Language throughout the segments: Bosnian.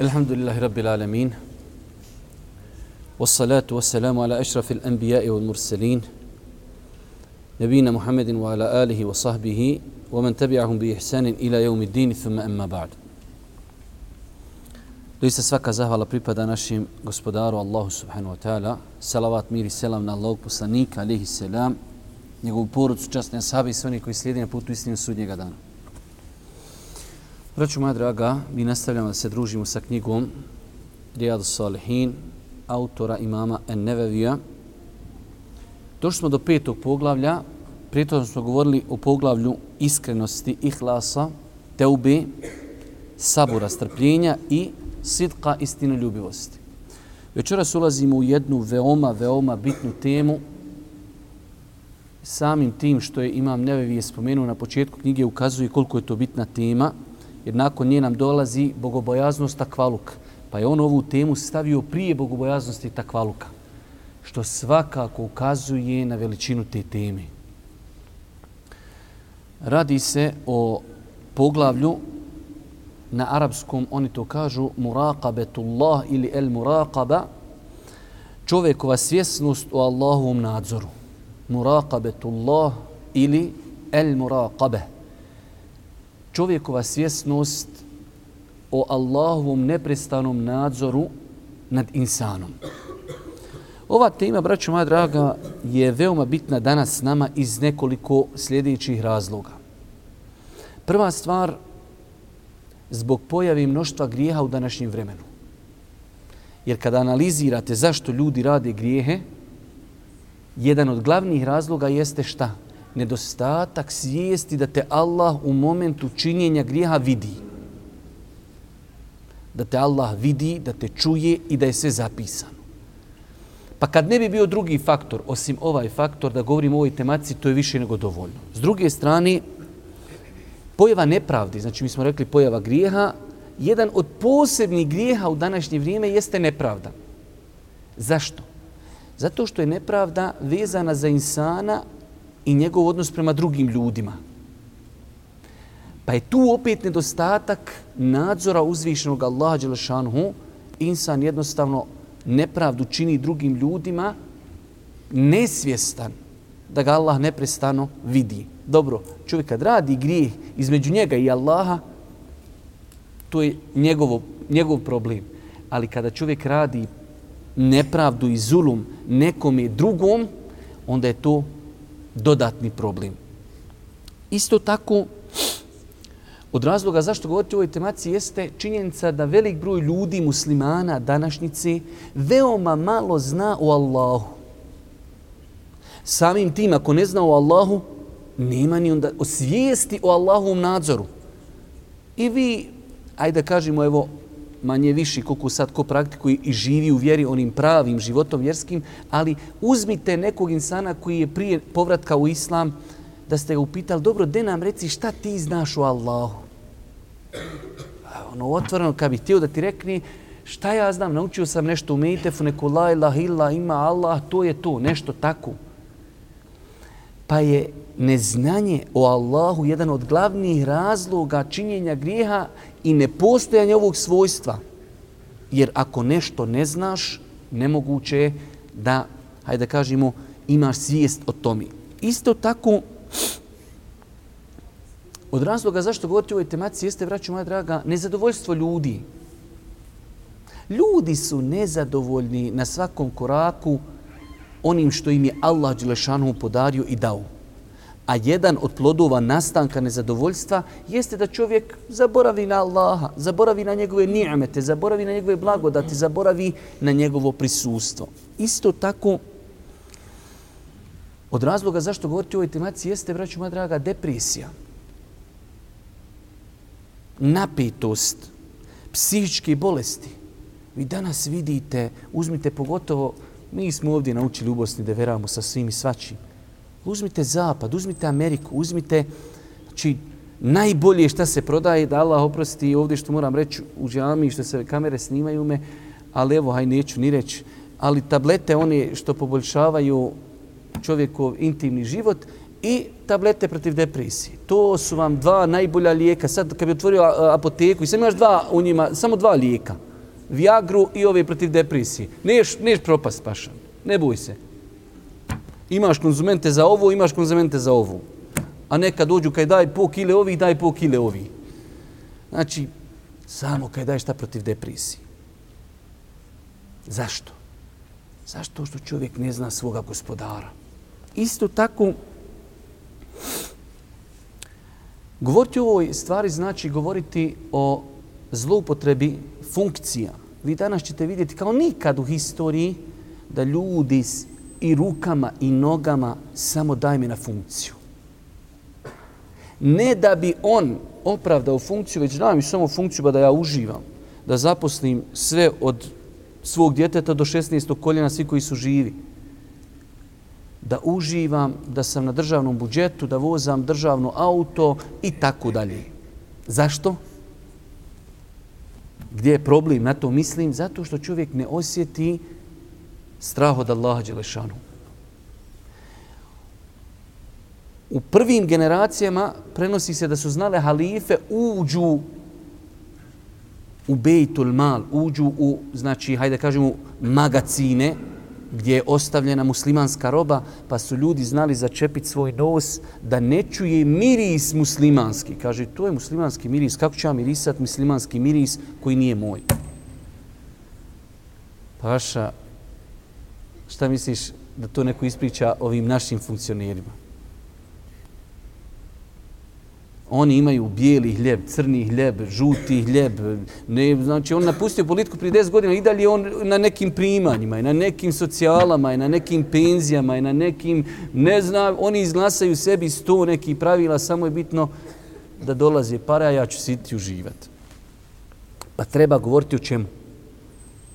الحمد لله رب العالمين والصلاة والسلام على أشرف الأنبياء والمرسلين نبينا محمد وعلى آله وصحبه ومن تبعهم بإحسان إلى يوم الدين ثم أما بعد Doista svaka zahvala pripada našim gospodaru Allahu subhanahu wa ta'ala. Salavat, mir i selam na Allahog poslanika, alihi selam, njegovu porodcu, častne asabe i sve oni koji slijedi na putu istinu sudnjega dana. Braću moja draga, mi nastavljamo da se družimo sa knjigom Rijadu Salihin, autora imama En Nevevija. Došli smo do petog poglavlja, prije smo govorili o poglavlju iskrenosti, ihlasa, teube, sabura, strpljenja i sidqa istinoljubivosti. Večeras ulazimo u jednu veoma, veoma bitnu temu. Samim tim što je Imam Nevevi spomenuo na početku knjige ukazuje koliko je to bitna tema, jer nakon nje nam dolazi bogobojaznost takvaluk. Pa je on ovu temu stavio prije bogobojaznosti takvaluka, što svakako ukazuje na veličinu te teme. Radi se o poglavlju na arapskom oni to kažu muraqabetullah ili el muraqaba čovjekova svjesnost o Allahovom nadzoru. Muraqabetullah ili el muraqabe. Čovjekova svjesnost o Allahovom neprestanom nadzoru nad insanom. Ova tema, braćo moja draga, je veoma bitna danas s nama iz nekoliko sljedećih razloga. Prva stvar, zbog pojavi mnoštva grijeha u današnjem vremenu. Jer kada analizirate zašto ljudi rade grijehe, jedan od glavnih razloga jeste šta? Nedostatak svijesti da te Allah u momentu činjenja grijeha vidi. Da te Allah vidi, da te čuje i da je sve zapisano. Pa kad ne bi bio drugi faktor, osim ovaj faktor, da govorimo o ovoj tematici, to je više nego dovoljno. S druge strane, pojava nepravdi, znači mi smo rekli pojava grijeha, jedan od posebnih grijeha u današnje vrijeme jeste nepravda. Zašto? Zato što je nepravda vezana za insana i njegov odnos prema drugim ljudima. Pa je tu opet nedostatak nadzora uzvišenog Allaha Đelešanhu. Insan jednostavno nepravdu čini drugim ljudima nesvjestan da ga Allah neprestano vidi. Dobro, čovjek kad radi grijeh između njega i Allaha, to je njegovo, njegov problem. Ali kada čovjek radi nepravdu i zulum nekom i drugom, onda je to dodatni problem. Isto tako, od razloga zašto govoriti o ovoj temaciji jeste činjenica da velik broj ljudi, muslimana, današnjice, veoma malo zna o Allahu. Samim tim, ako ne zna o Allahu, nema ni onda osvijesti o Allahovom nadzoru. I vi, ajde da kažemo, evo, manje viši koliko sad ko praktikuje i živi u vjeri onim pravim životom vjerskim, ali uzmite nekog insana koji je prije povratka u islam, da ste ga upitali, dobro, de nam reci šta ti znaš o Allahu? Ono otvoreno, kad bi htio da ti rekni, šta ja znam, naučio sam nešto u Mejtefu, neku la ilaha illa ima Allah, to je to, nešto tako. Pa je neznanje o Allahu jedan od glavnih razloga činjenja grijeha i nepostojanje ovog svojstva. Jer ako nešto ne znaš, nemoguće je da, hajde da kažemo, imaš svijest o tome. Isto tako, od razloga zašto govoriti o ovoj tematici jeste, vraću moja draga, nezadovoljstvo ljudi. Ljudi su nezadovoljni na svakom koraku onim što im je Allah Đelešanu podario i dao. A jedan od plodova nastanka nezadovoljstva jeste da čovjek zaboravi na Allaha, zaboravi na njegove ni'mete, zaboravi na njegove blagodati, zaboravi na njegovo prisustvo. Isto tako, od razloga zašto govoriti o ovoj tematici jeste, braću moja draga, depresija. Napetost, psihičke bolesti. Vi danas vidite, uzmite pogotovo, mi smo ovdje naučili u Bosni da veramo sa svim i svačim Uzmite Zapad, uzmite Ameriku, uzmite znači, najbolje šta se prodaje, da Allah oprosti ovdje što moram reći u džami, što se kamere snimaju me, ali evo, haj neću ni reći, ali tablete one što poboljšavaju čovjekov intimni život i tablete protiv depresije. To su vam dva najbolja lijeka. Sad kad bi otvorio apoteku i sam imaš dva u njima, samo dva lijeka – Viagru i ove protiv depresije. Neš, neš propast pašan. Ne boj se. Imaš konzumente za ovo, imaš konzumente za ovo. A neka dođu kaj daj po kile ovih, daj po kile ovih. Znači, samo kaj daj šta protiv depresije. Zašto? Zašto što čovjek ne zna svoga gospodara? Isto tako, govoriti o ovoj stvari znači govoriti o zloupotrebi funkcija. Vi danas ćete vidjeti kao nikad u historiji da ljudi i rukama i nogama samo daj mi na funkciju. Ne da bi on opravdao funkciju, već daj mi samo funkciju ba da ja uživam, da zaposlim sve od svog djeteta do 16. koljena, svi koji su živi. Da uživam, da sam na državnom budžetu, da vozam državno auto i tako dalje. Zašto? Gdje je problem? Na to mislim zato što čovjek ne osjeti strah od Allaha Đelešanu. U prvim generacijama prenosi se da su znale halife uđu u bejtul mal, uđu u, znači, hajde kažemo, magacine gdje je ostavljena muslimanska roba, pa su ljudi znali začepiti svoj nos da ne čuje miris muslimanski. Kaže, to je muslimanski miris, kako ću ja mirisat muslimanski miris koji nije moj? Paša, šta misliš da to neko ispriča ovim našim funkcionerima? Oni imaju bijeli hljeb, crni hljeb, žuti hljeb. Ne, znači, on napustio politiku prije 10 godina i dalje on na nekim primanjima, i na nekim socijalama, i na nekim penzijama, i na nekim, ne znam, oni izglasaju sebi sto nekih pravila, samo je bitno da dolaze para, a ja ću siti uživati. Pa treba govoriti o čemu?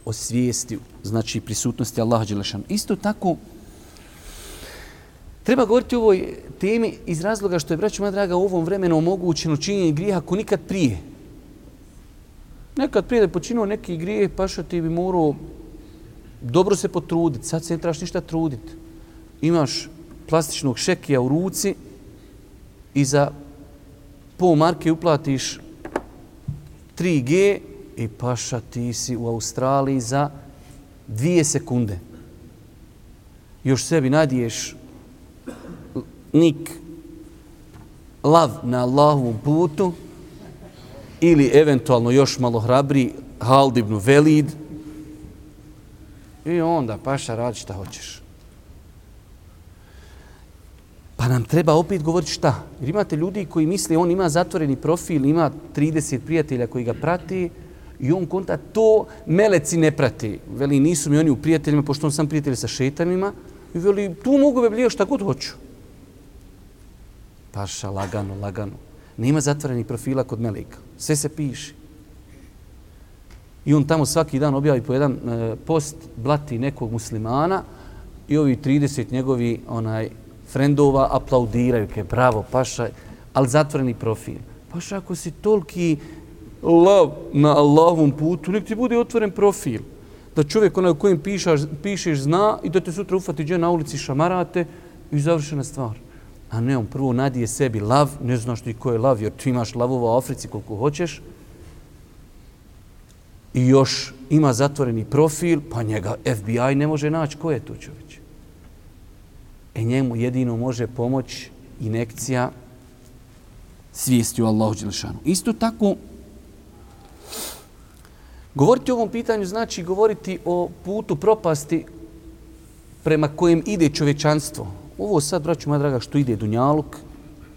O svijesti, znači prisutnosti Allaha Đelešanu. Isto tako, Treba govoriti o ovoj temi iz razloga što je, braću moja draga, u ovom vremenu omogućeno činjenje grijeha ko nikad prije. Nekad prije da je počinuo neki grijeh, pa što ti bi morao dobro se potruditi. Sad se ne trebaš ništa truditi. Imaš plastičnog šekija u ruci i za pol marke uplatiš 3G i paša ti si u Australiji za dvije sekunde. Još sebi nadiješ nik lav na Allahovom putu ili eventualno još malo hrabri Haldibnu Velid i onda paša radi šta hoćeš. Pa nam treba opet govoriti šta. Jer imate ljudi koji misle on ima zatvoreni profil, ima 30 prijatelja koji ga prati i on konta to meleci ne prati. Veli nisu mi oni u prijateljima pošto on sam prijatelj sa šetanima i veli tu mogu be šta god hoću. Paša, lagano, lagano. Nema zatvorenih profila kod Melika. Sve se piše. I on tamo svaki dan objavi po jedan e, post, blati nekog muslimana i ovi 30 njegovi onaj frendova aplaudiraju, ke bravo, paša, ali zatvoreni profil. Paša, ako si toliki lav na Allahovom putu, nek ti bude otvoren profil. Da čovjek onaj u kojem pišaš, pišeš zna i da te sutra ufati gdje na ulici šamarate i završena stvar a ne on prvo nadije sebi lav, ne znaš ti ko je lav, jer ti imaš lavova u Africi koliko hoćeš, i još ima zatvoreni profil, pa njega FBI ne može naći ko je to čovjek. E njemu jedino može pomoć inekcija svijesti u Allahu Đelešanu. Isto tako, govoriti o ovom pitanju znači govoriti o putu propasti prema kojem ide čovečanstvo. Ovo sad, braću moja draga, što ide Dunjaluk,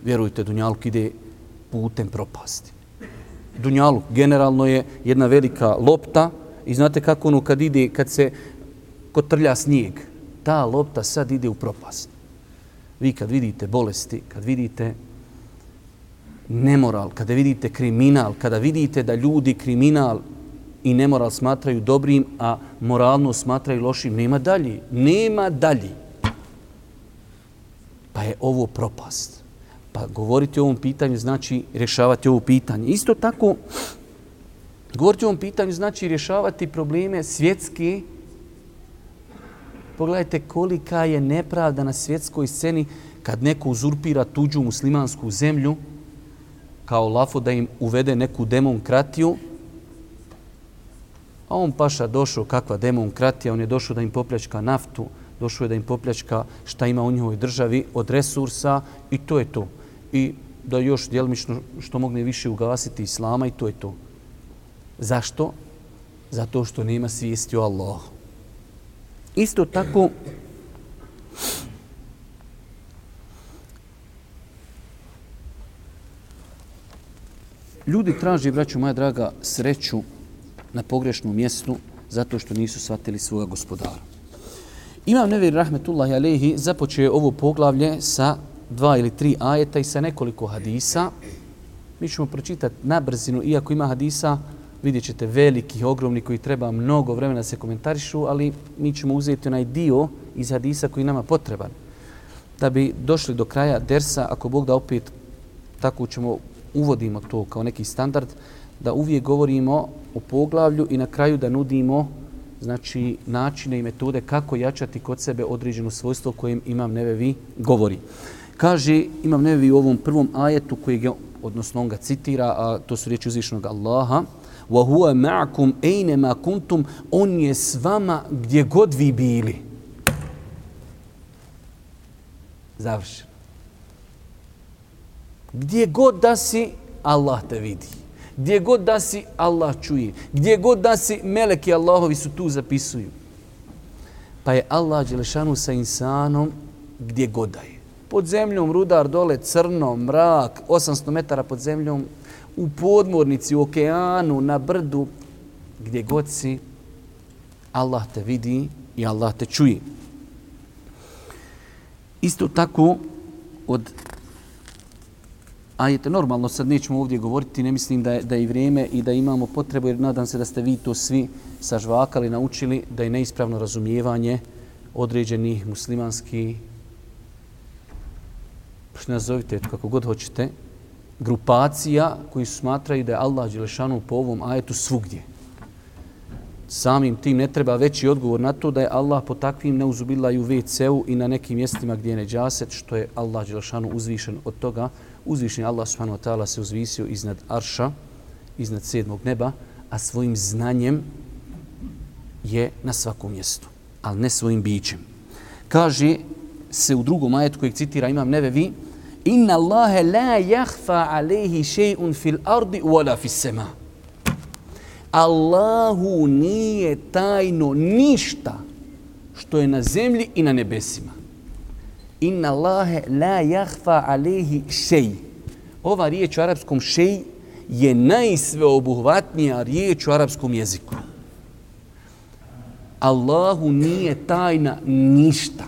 vjerujte, Dunjaluk ide putem propasti. Dunjaluk generalno je jedna velika lopta i znate kako ono kad ide, kad se kotrlja snijeg, ta lopta sad ide u propast. Vi kad vidite bolesti, kad vidite nemoral, kada vidite kriminal, kada vidite da ljudi kriminal i nemoral smatraju dobrim, a moralno smatraju lošim, nema dalje. Nema dalje pa je ovo propast. Pa govoriti o ovom pitanju znači rješavati ovo pitanje. Isto tako, govoriti o ovom pitanju znači rješavati probleme svjetske. Pogledajte kolika je nepravda na svjetskoj sceni kad neko uzurpira tuđu muslimansku zemlju kao lafo da im uvede neku demokratiju A on paša došao, kakva demokratija, on je došao da im popljačka naftu, došao je da im popljačka šta ima u njihovoj državi od resursa i to je to. I da još djelmično što mogne više ugasiti islama i to je to. Zašto? Zato što nema svijesti o Allahu. Isto tako, ljudi traži, braću moja draga, sreću na pogrešnu mjestu zato što nisu shvatili svoga gospodara. Imam Nevir Rahmetullahi Alehi započeo ovo poglavlje sa dva ili tri ajeta i sa nekoliko hadisa. Mi ćemo pročitati na brzinu, iako ima hadisa, vidjet ćete velikih, ogromni koji treba mnogo vremena da se komentarišu, ali mi ćemo uzeti onaj dio iz hadisa koji nama potreban. Da bi došli do kraja dersa, ako Bog da opet tako ćemo uvodimo to kao neki standard, da uvijek govorimo o poglavlju i na kraju da nudimo znači načine i metode kako jačati kod sebe određeno svojstvo kojim Imam Nevevi govori. Kaže Imam Nevevi u ovom prvom ajetu koji je, odnosno on ga citira, a to su riječi uzvišnog Allaha, wa huwa ma'akum aynama kuntum on je s vama gdje god vi bili završeno. Gdje god da si Allah te vidi gdje god da si Allah čuje. Gdje god da si meleki Allahovi su tu zapisuju. Pa je Allah Đelešanu sa insanom gdje god da je. Pod zemljom rudar dole crno mrak 800 metara pod zemljom u podmornici, u okeanu, na brdu, gdje god si, Allah te vidi i Allah te čuje. Isto tako, od ajete, normalno sad nećemo ovdje govoriti, ne mislim da je, da je vrijeme i da imamo potrebu, jer nadam se da ste vi to svi sažvakali, naučili, da je neispravno razumijevanje određenih muslimanski nazovite, kako god hoćete, grupacija koji smatraju da je Allah Đelešanu po ovom ajetu svugdje. Samim tim ne treba veći odgovor na to da je Allah po takvim neuzubila i u WC-u i na nekim mjestima gdje je neđaset, što je Allah Đelešanu uzvišen od toga. Uzvišen Allah subhanahu wa ta'ala se uzvisio iznad Arša, iznad sedmog neba, a svojim znanjem je na svakom mjestu, ali ne svojim bićem. Kaže se u drugom ajetu kojeg citira Imam Nevevi, Inna Allahe la jahfa alaihi še'un fil ardi wala fis sema. Allahu nije tajno ništa što je na zemlji i na nebesima. Inna Allahe la jahfa alaihi šej. Ova riječ u arapskom šej je najsveobuhvatnija riječ u arapskom jeziku. Allahu nije tajna ništa.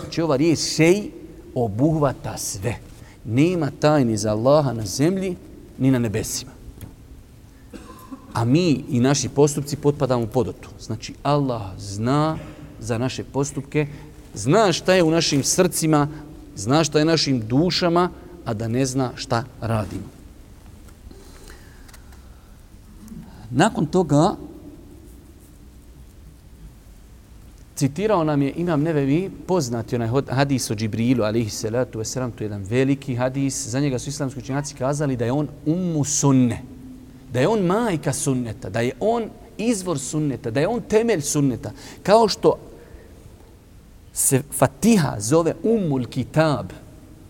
Znači ova riječ šej obuhvata sve. Nema tajni za Allaha na zemlji ni na nebesima. A mi i naši postupci potpadamo pod to. Znači Allah zna za naše postupke, zna šta je u našim srcima, zna šta je našim dušama, a da ne zna šta radimo. Nakon toga citirao nam je Imam Nevevi poznati onaj hadis o Džibrilu, alihi salatu wasalam, to je jedan veliki hadis. Za njega su islamski učenjaci kazali da je on ummu sunne, da je on majka sunneta, da je on izvor sunneta, da je on temelj sunneta. Kao što se Fatiha zove ummul kitab,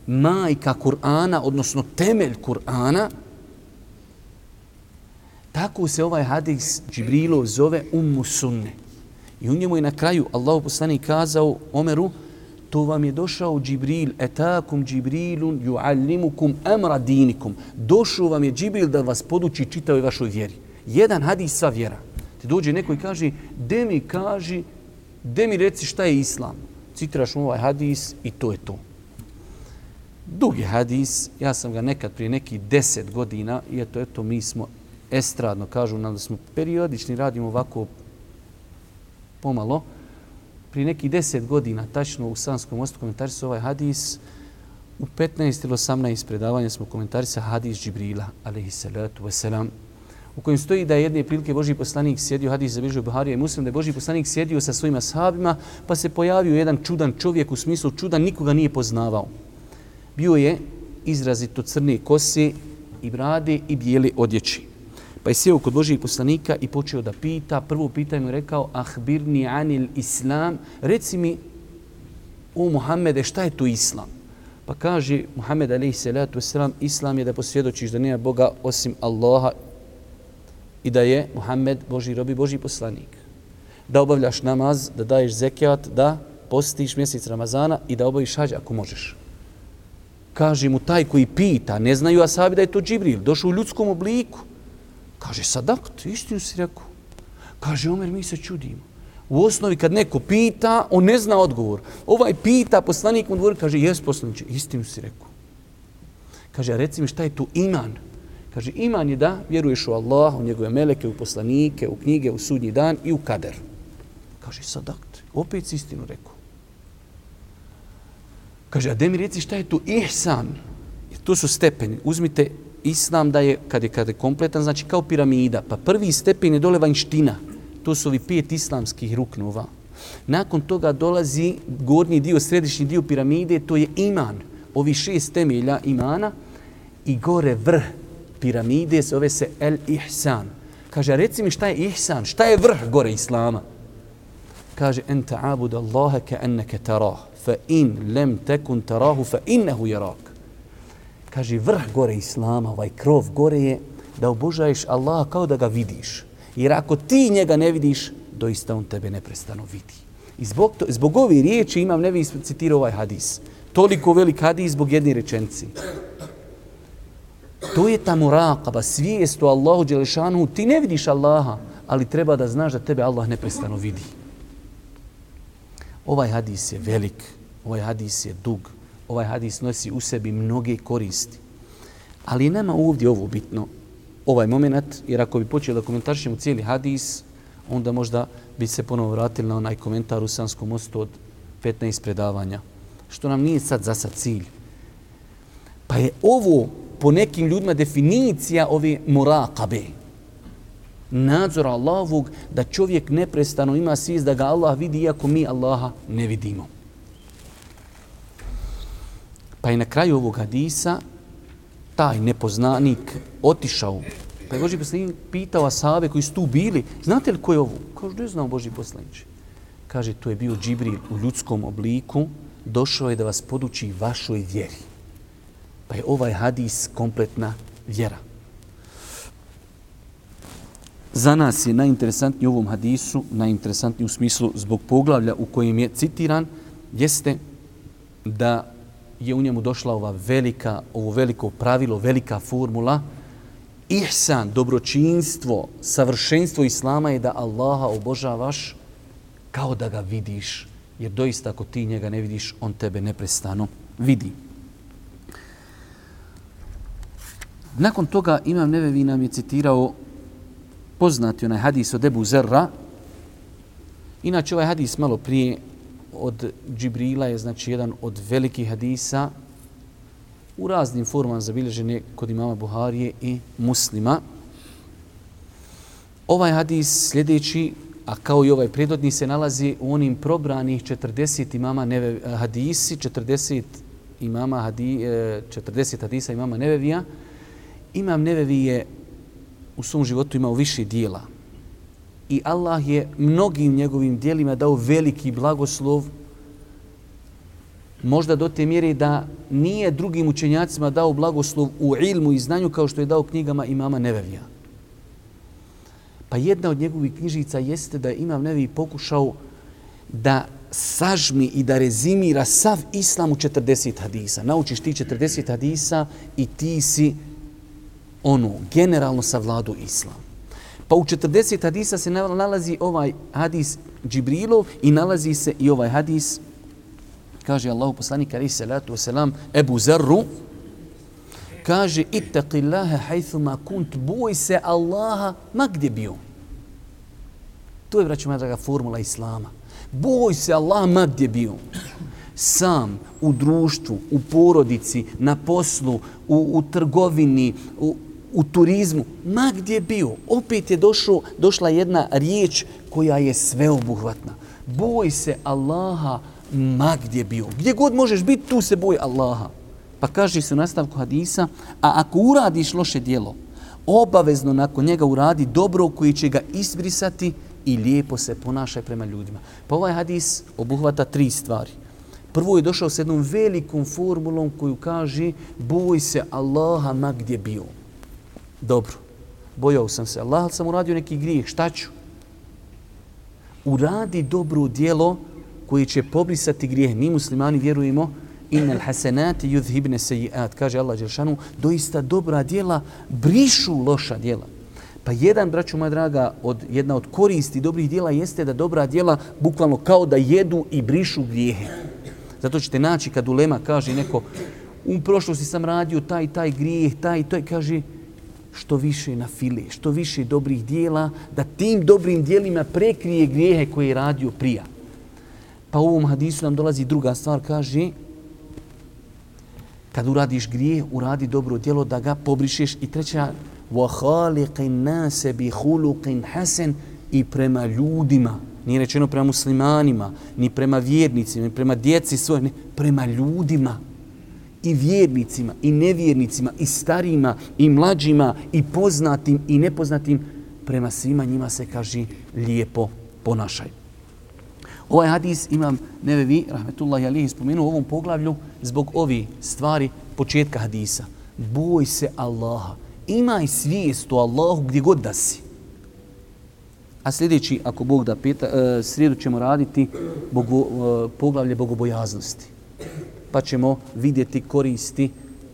majka Kur'ana, odnosno temelj Kur'ana, tako se ovaj hadis Džibrilo zove ummu sunne. I u njemu je na kraju Allah poslani kazao Omeru, to vam je došao Džibril, etakum Džibrilun ju'allimukum amra dinikum. Došao vam je Džibril da vas poduči čitavoj vašoj vjeri. Jedan hadis sa vjera. Ti dođe neko i kaže, de mi kaži, de mi reci šta je islam. Citiraš mu ovaj hadis i to je to. Dugi hadis, ja sam ga nekad prije neki deset godina, i eto, eto, mi smo estradno, kažu nam da smo periodični, radimo ovako pomalo. Pri neki deset godina, tačno u Sanskom mostu komentari ovaj hadis, u 15 ili 18 predavanja smo komentari sa hadis Džibrila, alaihi salatu wasalam, u kojem stoji da je jedne prilike Boži poslanik sjedio, hadis za Bežu Buharija i Muslim, da je Boži poslanik sjedio sa svojima sahabima, pa se pojavio jedan čudan čovjek u smislu čudan, nikoga nije poznavao. Bio je izrazito crne kose i brade i bijele odjeći. Pa je sjeo kod Božijeg poslanika i počeo da pita. Prvo pitanje mu je rekao, ahbirni anil islam, reci mi, o Muhammede, šta je to islam? Pa kaže Muhammed alaihi salatu wasalam, islam je da posvjedočiš da nema Boga osim Allaha i da je Muhammed Boži robi, Boži poslanik. Da obavljaš namaz, da daješ zekijat, da postiš mjesec Ramazana i da obaviš hađ ako možeš. Kaže mu taj koji pita, ne znaju asabi da je to Džibril, došao u ljudskom obliku. Kaže, sadakt, istinu si rekao. Kaže, Omer, mi se čudimo. U osnovi kad neko pita, on ne zna odgovor. Ovaj pita, poslanik mu dvori, kaže, jes poslaniče, istinu si rekao. Kaže, reci mi šta je tu iman? Kaže, iman je da vjeruješ u Allah, u njegove meleke, u poslanike, u knjige, u sudnji dan i u kader. Kaže, sadakt, opet si istinu rekao. Kaže, a de mi reci šta je tu ihsan? Jer to su stepeni. Uzmite islam da je, kad je, kad je kompletan, znači kao piramida. Pa prvi stepen je dole vanština. To su ovi pet islamskih ruknova. Nakon toga dolazi gornji dio, središnji dio piramide, to je iman. Ovi šest temelja imana i gore vrh piramide zove se El Ihsan. Kaže, reci mi šta je Ihsan, šta je vrh gore Islama? Kaže, en ta'abud Allahe ke enneke tarah, fa in lem tekun tarahu, fa innehu jarak. Kaže, vrh gore Islama, ovaj krov gore je da obožaješ Allaha kao da ga vidiš. Jer ako ti njega ne vidiš, doista on tebe neprestano vidi. I zbog, to, zbog ove riječi imam nevi citirao ovaj hadis. Toliko velik hadis zbog jedne rečenci. To je ta murakaba, svijest o Allahu Đelešanu. Ti ne vidiš Allaha, ali treba da znaš da tebe Allah neprestano vidi. Ovaj hadis je velik, ovaj hadis je dug, ovaj hadis nosi u sebi mnoge koristi. Ali nema ovdje ovo bitno ovaj moment, jer ako bi počeli da komentarišemo cijeli hadis, onda možda bi se ponovo vratili na onaj komentar u Sanskom mostu od 15 predavanja. Što nam nije sad za sad cilj. Pa je ovo po nekim ljudima definicija ove murakabe. Nadzor Allahovog da čovjek neprestano ima svijest da ga Allah vidi iako mi Allaha ne vidimo. Pa je na kraju ovog hadisa taj nepoznanik otišao. Pa je Boži poslanik pitao Asabe koji su tu bili, znate li ko je ovo? Kažu, ne znam Boži poslaniče. Kaže, to je bio Džibril u ljudskom obliku, došao je da vas poduči vašoj vjeri. Pa je ovaj hadis kompletna vjera. Za nas je najinteresantniji u ovom hadisu, najinteresantniji u smislu zbog poglavlja u kojem je citiran, jeste da je u njemu došla ova velika, ovo veliko pravilo, velika formula. Ihsan, dobročinstvo, savršenstvo Islama je da Allaha obožavaš kao da ga vidiš. Jer doista ako ti njega ne vidiš, on tebe neprestano vidi. Nakon toga Imam Nevevi nam je citirao poznati onaj hadis od Ebu Zerra. Inače ovaj hadis malo prije od Džibrila je znači jedan od velikih hadisa u raznim formama zabilježene kod imama Buharije i muslima. Ovaj hadis sljedeći, a kao i ovaj predodni, se nalazi u onim probranih 40 imama neve, eh, hadisi, 40 imama hadi, eh, 40 hadisa imama Nevevija. Imam Nevevi je u svom životu imao više dijela i Allah je mnogim njegovim dijelima dao veliki blagoslov možda do te mjere da nije drugim učenjacima dao blagoslov u ilmu i znanju kao što je dao knjigama imama Nevevija. Pa jedna od njegovih knjižica jeste da imam Nevi pokušao da sažmi i da rezimira sav islam u 40 hadisa. Naučiš ti 40 hadisa i ti si ono, generalno savladu islam. Pa u 40 hadisa se nalazi ovaj hadis Džibrilov i nalazi se i ovaj hadis, kaže Allahu poslanik alaihi salatu wasalam, Ebu Zerru, kaže, ittaqillaha hajthuma kunt, boj se Allaha, ma gdje bio? To je, braću moja draga, formula Islama. Boj se Allaha, ma gdje bio? Sam, u društvu, u porodici, na poslu, u, u trgovini, u, u turizmu, ma gdje bio, opet je došlo, došla jedna riječ koja je sveobuhvatna. Boj se Allaha ma gdje bio. Gdje god možeš biti, tu se boj Allaha. Pa kaže se u nastavku hadisa, a ako uradiš loše dijelo, obavezno nakon njega uradi dobro koji će ga isbrisati i lijepo se ponašaj prema ljudima. Pa ovaj hadis obuhvata tri stvari. Prvo je došao s jednom velikom formulom koju kaže boj se Allaha ma gdje bio. Dobro, bojao sam se Allah sam uradio neki grijeh, šta ću? Uradi dobro dijelo koji će pobrisati grijeh. Mi muslimani vjerujemo innal hasanati yudhibne sejiat. Kaže Allah Đelšanu, doista dobra dijela brišu loša dijela. Pa jedan, braću moja draga, od, jedna od koristi dobrih dijela jeste da dobra dijela bukvalno kao da jedu i brišu grijehe. Zato ćete naći kad ulema kaže neko u prošlosti sam radio taj taj grijeh, taj to kaže što više na file, što više dobrih dijela, da tim dobrim dijelima prekrije grijehe koje je radio prija. Pa u ovom hadisu nam dolazi druga stvar, kaže kad uradiš grijeh, uradi dobro djelo da ga pobrišeš i treća وَخَالِقِ النَّاسَ بِخُلُقٍ حَسَنٍ i prema ljudima, nije rečeno prema muslimanima, ni prema vjernicima, ni prema djeci svoje, ne, prema ljudima i vjernicima, i nevjernicima, i starima, i mlađima, i poznatim, i nepoznatim, prema svima njima se kaže lijepo ponašaj. Ovaj hadis imam Nevevi, rahmetullahi alihi, spomenuo u ovom poglavlju zbog ovi stvari početka hadisa. Boj se Allaha. Imaj svijest o Allahu gdje god da si. A sljedeći, ako Bog da pita, e, srijedu ćemo raditi bogo, e, poglavlje bogobojaznosti. Pa ćemo vidjeti koristi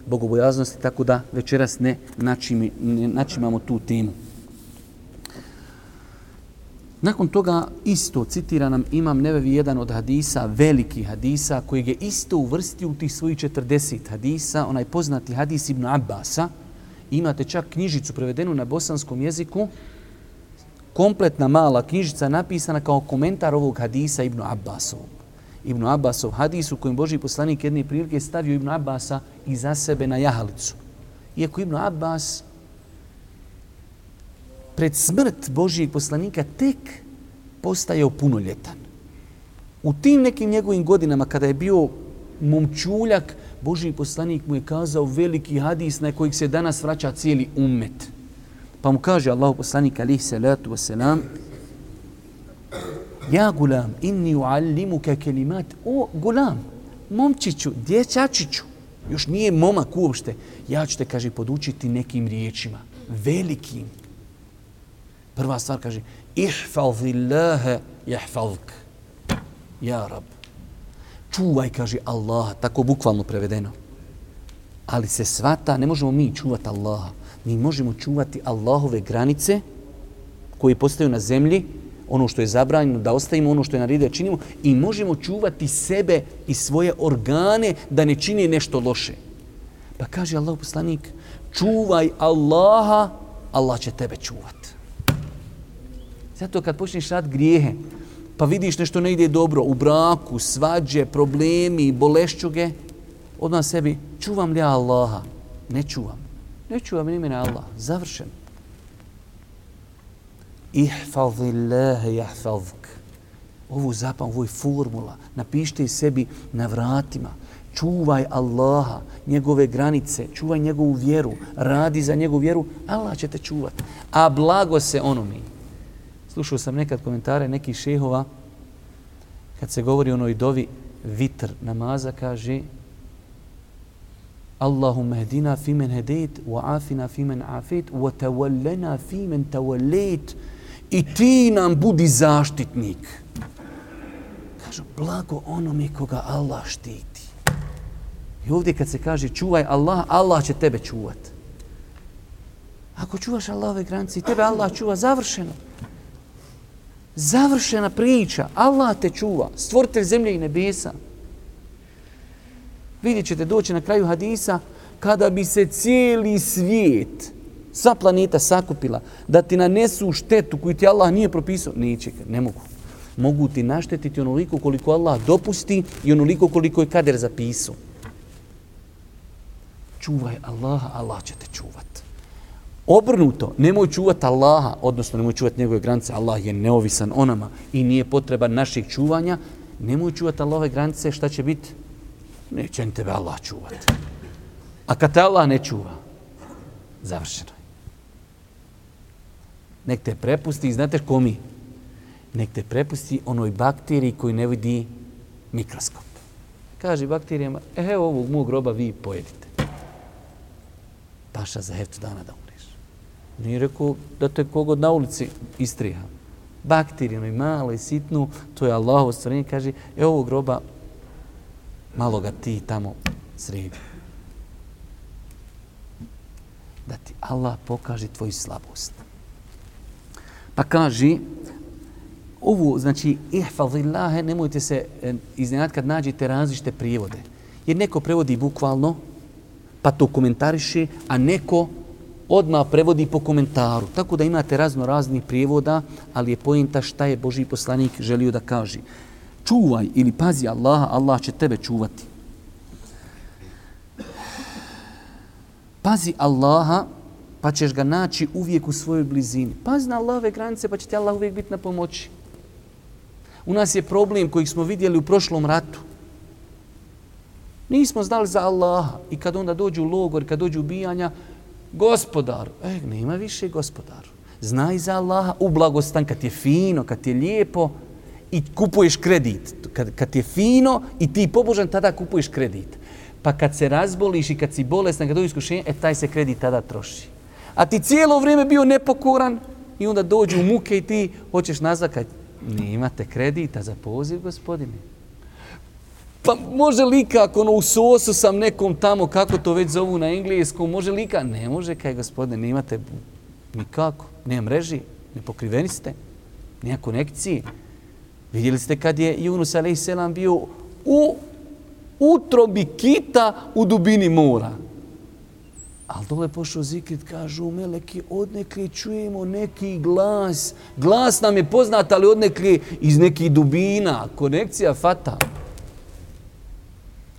bogobojaznosti, tako da večeras ne načimi, ne načimamo tu temu. Nakon toga isto citira nam Imam Nevevi jedan od hadisa, veliki hadisa, koji je isto uvrstio u tih svojih 40 hadisa, onaj poznati hadis Ibn Abbasa. Imate čak knjižicu prevedenu na bosanskom jeziku, kompletna mala knjižica napisana kao komentar ovog hadisa Ibn Abbasovog. Ibn Abbasov hadis u kojem Boži poslanik jedne prilike stavio Ibn Abbasa iza sebe na jahalicu. Iako Ibn Abbas pred smrt Božijeg poslanika tek postajao punoljetan. U tim nekim njegovim godinama kada je bio momčuljak, Božiji poslanik mu je kazao veliki hadis na kojih se danas vraća cijeli ummet. Pa mu kaže Allahu poslanik alihi salatu wasalam Ja gulam, inni uallimuka kelimat. O, gulam, momčiću, dječačiću, još nije momak uopšte. Ja ću te, kaže, podučiti nekim riječima, velikim, Prva stvar kaže ihfazillaha jahfazk. Ja rab. Čuvaj, kaže Allah, tako bukvalno prevedeno. Ali se svata, ne možemo mi čuvati Allaha. Mi možemo čuvati Allahove granice koje postaju na zemlji, ono što je zabranjeno da ostavimo, ono što je naredio da činimo i možemo čuvati sebe i svoje organe da ne čini nešto loše. Pa kaže Allah poslanik, čuvaj Allaha, Allah će tebe čuvat. Zato kad počneš rad grijehe, pa vidiš nešto ne ide dobro u braku, svađe, problemi, bolešćuge, odmah sebi, čuvam li Allaha? Ne čuvam. Ne čuvam imena Allah. Ihfazi Ihfazillahe jahfazk. Ovu zapam, ovo je formula. Napišite sebi na vratima. Čuvaj Allaha, njegove granice, čuvaj njegovu vjeru, radi za njegovu vjeru, Allah će te čuvati. A blago se ono mi. Slušao sam nekad komentare nekih šehova kad se govori o onoj dovi vitr namaza, kaže Allahumma hdina fimen hedejt, wa afina fimen afet, wa tawallena fimen tawallet i ti nam budi zaštitnik. Kažu, blago onome koga Allah štiti. I ovdje kad se kaže čuvaj Allah, Allah će tebe čuvat. Ako čuvaš Allahove granice, tebe Allah čuva završeno. Završena priča. Allah te čuva. Stvoritelj zemlje i nebesa. Vidjet ćete doći na kraju hadisa kada bi se cijeli svijet, sva planeta sakupila, da ti nanesu štetu koju ti Allah nije propisao, neće, ne mogu. Mogu ti naštetiti onoliko koliko Allah dopusti i onoliko koliko je kader zapisao. Čuvaj Allaha, Allah će te čuvat. Obrnuto, nemoj čuvati Allaha, odnosno nemoj čuvati njegove granice, Allah je neovisan o nama i nije potreba naših čuvanja, nemoj čuvati Allahove granice, šta će biti? Neće ni tebe Allah čuvati. A kad te Allah ne čuva, završeno je. Nek te prepusti, znate ko mi? Nek te prepusti onoj bakteriji koji ne vidi mikroskop. Kaže bakterijama, e, evo ovog mog groba vi pojedite. Paša za heftu dana da umreš. Nije rekao da te kogod na ulici istriha. Bakterijano i malo i sitnu, to je Allah stvarenje, kaže, evo ovog groba, malo ga ti tamo sredi. Da ti Allah pokaže tvoju slabost. Pa kaže, ovo, znači, ihfazillahe, nemojte se e, iznenati kad nađete različite prijevode. Jer neko prevodi bukvalno, pa to komentariše, a neko odma prevodi po komentaru. Tako da imate razno raznih prijevoda, ali je pojenta šta je Boži poslanik želio da kaže. Čuvaj ili pazi Allaha, Allah će tebe čuvati. Pazi Allaha, pa ćeš ga naći uvijek u svojoj blizini. Pazi na Allahove granice, pa će ti Allah uvijek biti na pomoći. U nas je problem koji smo vidjeli u prošlom ratu. Nismo znali za Allaha i kad onda dođu u logor, kad dođu ubijanja, gospodar, e, nema više gospodar. Znaj za Allaha u blagostan, kad je fino, kad je lijepo i kupuješ kredit. Kad, kad je fino i ti pobožan, tada kupuješ kredit. Pa kad se razboliš i kad si bolestan, kad dođu iskušenje, e, taj se kredit tada troši. A ti cijelo vrijeme bio nepokoran i onda dođu u muke i ti hoćeš nazad kad imate kredita za poziv, gospodine. Pa može li kako ono, u sosu sam nekom tamo, kako to već zovu na engleskom, može li kako? Ne može, kaj gospodine, nimate nikako. Nema mreži, ne pokriveni ste, nema konekcije. Vidjeli ste kad je Yunus a.s. bio u utrobi kita u dubini mora. Ali dole pošao zikrit, kažu meleki, odnekli čujemo neki glas. Glas nam je poznat, ali odnekli iz nekih dubina. Konekcija fata.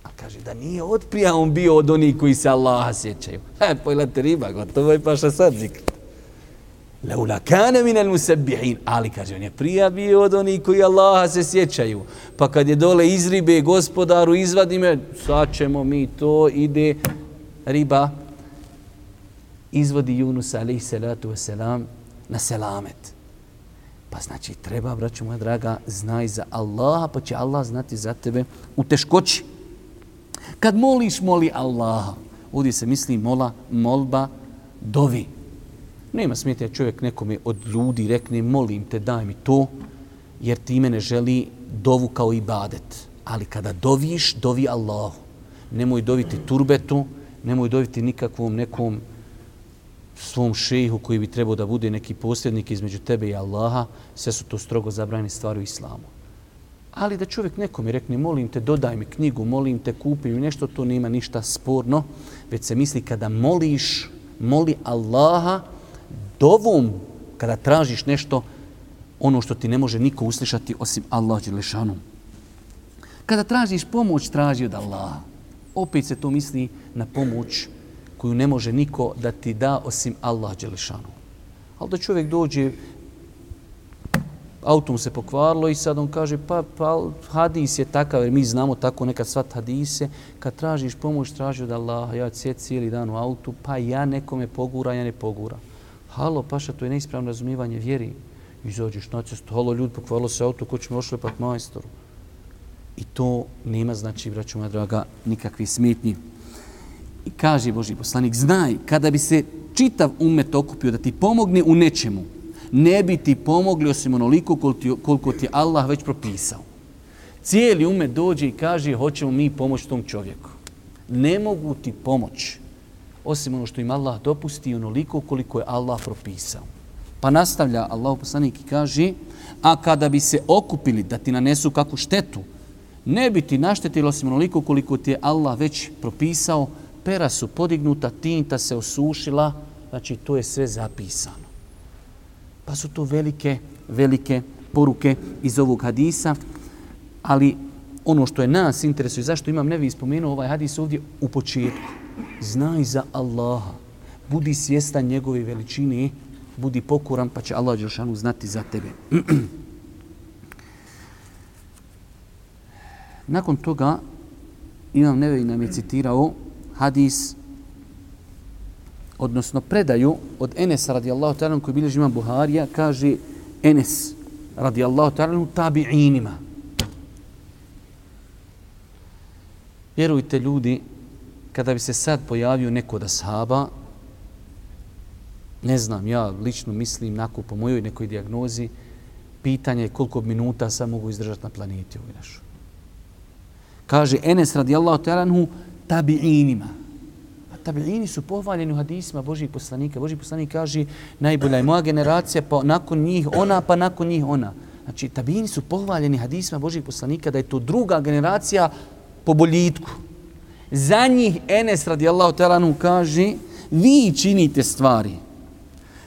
A kaže da nije otprija on bio od onih koji se Allaha sjećaju. E, pojlete riba, gotovo je paša sad zikrit. Leula kane minel musabbihin. Ali kaže, on je prija bio od onih koji Allaha se sjećaju. Pa kad je dole iz ribe gospodaru, izvadi me, sad ćemo mi to, ide riba, izvodi Junus alaih salatu wasalam na selamet. Pa znači treba, braću moja draga, znaj za Allaha, pa će Allah znati za tebe u teškoći. Kad moliš, moli Allaha. Ovdje se misli mola, molba, dovi. Nema smijete čovjek nekome od ljudi rekne molim te, daj mi to, jer ti mene želi dovu kao ibadet. Ali kada doviš, dovi Allahu. Nemoj doviti turbetu, nemoj doviti nikakvom nekom svom šehu koji bi trebao da bude neki posljednik između tebe i Allaha, sve su to strogo zabranjene stvari u islamu. Ali da čovjek nekom je rekne, molim te, dodaj mi knjigu, molim te, kupi mi nešto, to nema ništa sporno, već se misli kada moliš, moli Allaha, dovom, kada tražiš nešto, ono što ti ne može niko uslišati osim Allah Đelešanu. Kada tražiš pomoć, traži od Allaha. Opet se to misli na pomoć koju ne može niko da ti da osim Allah Đelešanu. Ali da čovjek dođe, auto mu se pokvarilo i sad on kaže pa, pa hadis je takav, jer mi znamo tako nekad svat hadise, kad tražiš pomoć, traži od Allaha, ja sjed cijeli dan u autu, pa ja nekome pogura, ja ne pogura. Halo, paša, to je neispravno razumijevanje vjeri. Izađeš na cestu, halo, ljudi, pokvarilo se auto, ko će mi ošlepat majstoru. I to nema, znači, braću moja draga, nikakvi smetnji. I kaže Boži poslanik, znaj, kada bi se čitav umet okupio da ti pomogne u nečemu, ne bi ti pomogli osim onoliko koliko ti Allah već propisao. Cijeli umet dođe i kaže, hoćemo mi pomoć tom čovjeku. Ne mogu ti pomoć osim ono što im Allah dopusti onoliko koliko je Allah propisao. Pa nastavlja Allah poslanik i kaže, a kada bi se okupili da ti nanesu kakvu štetu, ne bi ti naštetilo osim onoliko koliko ti je Allah već propisao, pera su podignuta, tinta se osušila, znači to je sve zapisano. Pa su to velike, velike poruke iz ovog hadisa, ali ono što je nas interesuje, zašto imam nevi spomenuo ovaj hadis ovdje u početku. Znaj za Allaha, budi svjestan njegove veličine, budi pokoran, pa će Allah Đelšanu znati za tebe. Nakon toga, imam nevi nam je citirao hadis odnosno predaju od Enesa radijallahu ta'ala koji bilježi imam Buharija, kaže Enes radijallahu ta'ala tabi'inima. Vjerujte ljudi, kada bi se sad pojavio neko da sahaba, ne znam, ja lično mislim, nako po mojoj nekoj diagnozi, pitanje je koliko minuta sam mogu izdržati na planeti ovoj našoj. Kaže Enes radijallahu ta'ala tabi'inima. A tabi'ini su pohvaljeni u hadisima Božih poslanika. Božih poslanik kaže najbolja je moja generacija, pa nakon njih ona, pa nakon njih ona. Znači, tabi'ini su pohvaljeni hadisima Božih poslanika da je to druga generacija po boljitku. Za njih Enes radijallahu ta'ala kaže vi činite stvari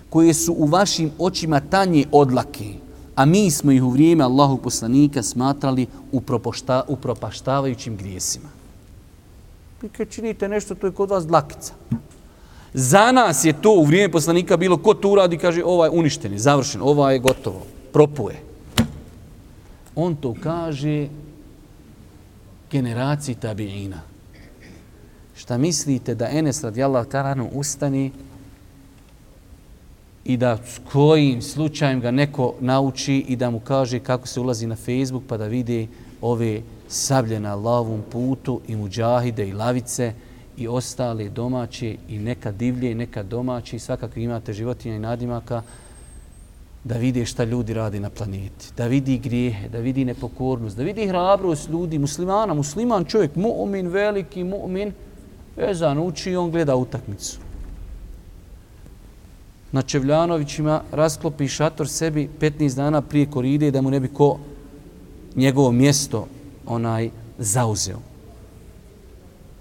koje su u vašim očima tanje odlake, a mi smo ih u vrijeme Allahu poslanika smatrali upropaštavajućim grijesima. Vi kad činite nešto, to je kod vas dlakica. Za nas je to u vrijeme poslanika bilo ko to uradi, kaže ovaj je uništen, je završen, ovaj je gotovo, propuje. On to kaže generaciji tabiina. Šta mislite da Enes radijallahu ta'ala ustani i da s kojim slučajem ga neko nauči i da mu kaže kako se ulazi na Facebook pa da vidi ove sablje na lavom putu i muđahide i lavice i ostale domaće i neka divlje i neka domaće i svakako imate životinja i nadimaka da vide šta ljudi radi na planeti, da vidi grijehe, da vidi nepokornost, da vidi hrabrost ljudi, muslimana, musliman čovjek, mu'min, veliki mu'min, vezan uči i on gleda utakmicu. Na Čevljanovićima rasklopi šator sebi 15 dana prije koride da mu ne bi ko njegovo mjesto onaj zauzeo.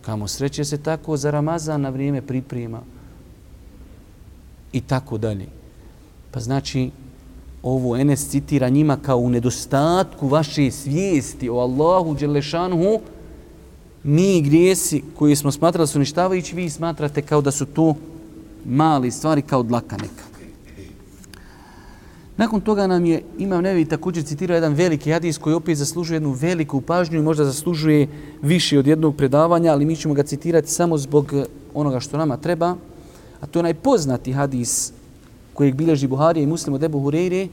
Kamo sreće se tako za Ramazan na vrijeme priprema i tako dalje. Pa znači, ovo Enes citira njima kao u nedostatku vaše svijesti o Allahu Đelešanhu, mi grijesi koji smo smatrali su ništavajući, vi smatrate kao da su to mali stvari kao dlaka neka. Nakon toga nam je Imam Nevi također citirao jedan veliki hadis koji opet zaslužuje jednu veliku pažnju i možda zaslužuje više od jednog predavanja, ali mi ćemo ga citirati samo zbog eh, onoga što nama treba. A to je najpoznati hadis kojeg bilježi Buharija i muslim od Ebu Hureyre,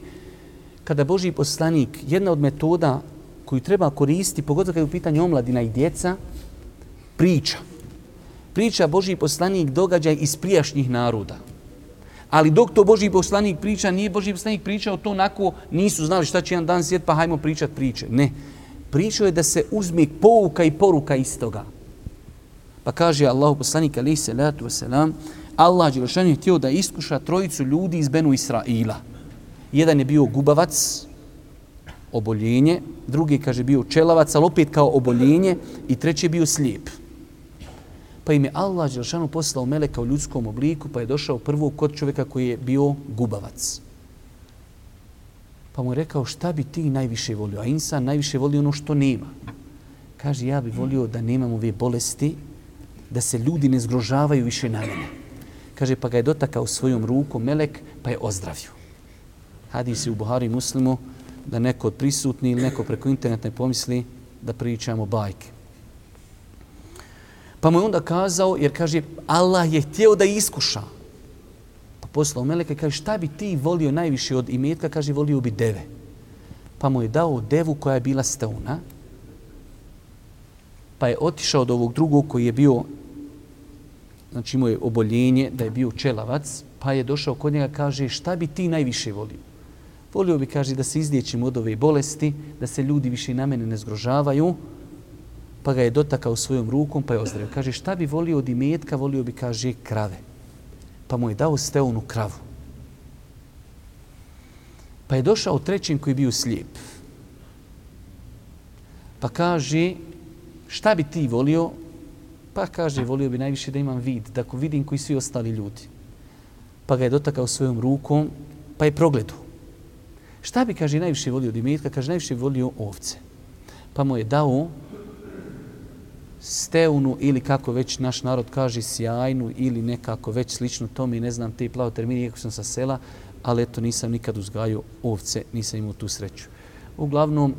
kada Boži poslanik, jedna od metoda koju treba koristiti, pogotovo kada je u pitanju omladina i djeca, priča priča Boži poslanik događaj iz prijašnjih naroda. Ali dok to Boži poslanik priča, nije Boži poslanik pričao to onako, nisu znali šta će jedan dan sjet, pa hajmo pričat priče. Ne. Pričao je da se uzme pouka i poruka iz toga. Pa kaže Allah poslanik alaih salatu wasalam, Allah Đelešan je htio da iskuša trojicu ljudi iz Benu Israila. Jedan je bio gubavac, oboljenje, drugi kaže bio čelavac, ali opet kao oboljenje i treći je bio slijep pa im je Allah Đelšanu poslao meleka u ljudskom obliku, pa je došao prvo kod čovjeka koji je bio gubavac. Pa mu je rekao šta bi ti najviše volio? A insan najviše voli ono što nema. Kaže, ja bi volio da nemam ove bolesti, da se ljudi ne zgrožavaju više na mene. Kaže, pa ga je dotakao svojom rukom melek, pa je ozdravio. Hadis je u Buhari muslimu da neko od prisutni ili neko preko interneta ne pomisli da pričamo bajke. Pa mu je onda kazao, jer kaže, Allah je htio da iskuša. Pa poslao Meleka i kaže, šta bi ti volio najviše od imetka? Kaže, volio bi deve. Pa mu je dao devu koja je bila stauna, Pa je otišao od ovog drugog koji je bio, znači imao je oboljenje, da je bio čelavac. Pa je došao kod njega kaže, šta bi ti najviše volio? Volio bi, kaže, da se izliječim od ove bolesti, da se ljudi više na mene ne zgrožavaju pa ga je dotakao svojom rukom, pa je ozdravio. Kaže, šta bi volio od imetka? Volio bi, kaže, krave. Pa mu je dao steonu kravu. Pa je došao trećim koji je bio slijep. Pa kaže, šta bi ti volio? Pa kaže, volio bi najviše da imam vid, da ko vidim koji svi ostali ljudi. Pa ga je dotakao svojom rukom, pa je progledu. Šta bi, kaže, najviše volio od imetka? Kaže, najviše volio ovce. Pa mu je dao steunu ili kako već naš narod kaže sjajnu ili nekako već slično tome i ne znam te plavo termini, iako sam sa sela, ali eto nisam nikad uzgajao ovce, nisam imao tu sreću. Uglavnom,